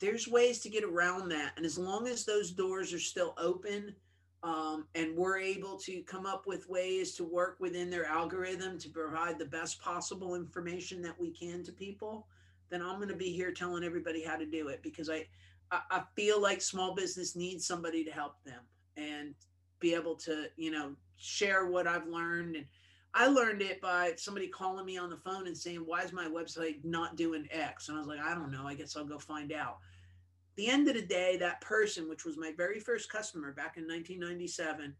there's ways to get around that. And as long as those doors are still open, um, and we're able to come up with ways to work within their algorithm to provide the best possible information that we can to people, then I'm going to be here telling everybody how to do it because I, I, feel like small business needs somebody to help them and be able to, you know, share what I've learned. And I learned it by somebody calling me on the phone and saying, why is my website not doing X? And I was like, I don't know. I guess I'll go find out the end of the day, that person, which was my very first customer back in 1997,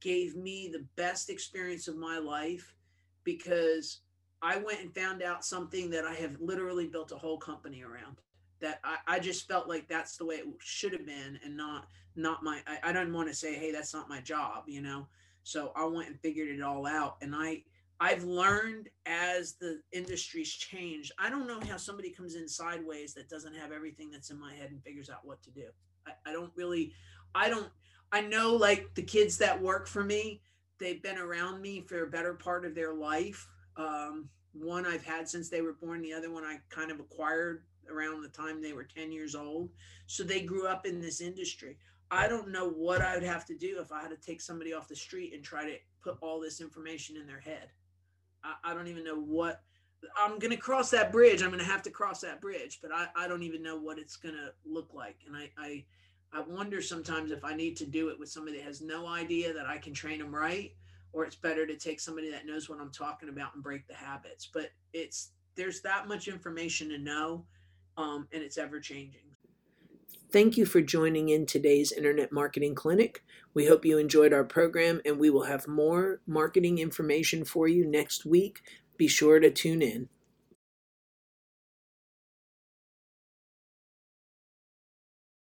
gave me the best experience of my life because I went and found out something that I have literally built a whole company around. That I, I just felt like that's the way it should have been, and not not my. I, I don't want to say, hey, that's not my job, you know. So I went and figured it all out, and I I've learned as the industry's changed. I don't know how somebody comes in sideways that doesn't have everything that's in my head and figures out what to do. I, I don't really, I don't, I know like the kids that work for me, they've been around me for a better part of their life. Um, one I've had since they were born, the other one I kind of acquired around the time they were 10 years old. So they grew up in this industry. I don't know what I would have to do if I had to take somebody off the street and try to put all this information in their head. I, I don't even know what I'm to cross that bridge. I'm to have to cross that bridge, but I, I don't even know what it's to look like. And I, I, I wonder sometimes if I need to do it with somebody that has no idea that I can train them right, or it's better to take somebody that knows what I'm talking about and break the habits. But it's, there's that much information to know, um, and it's ever changing. Thank you for joining in today's Internet Marketing Clinic. We hope you enjoyed our program, and we will have more marketing information for you next week. Be sure to tune in.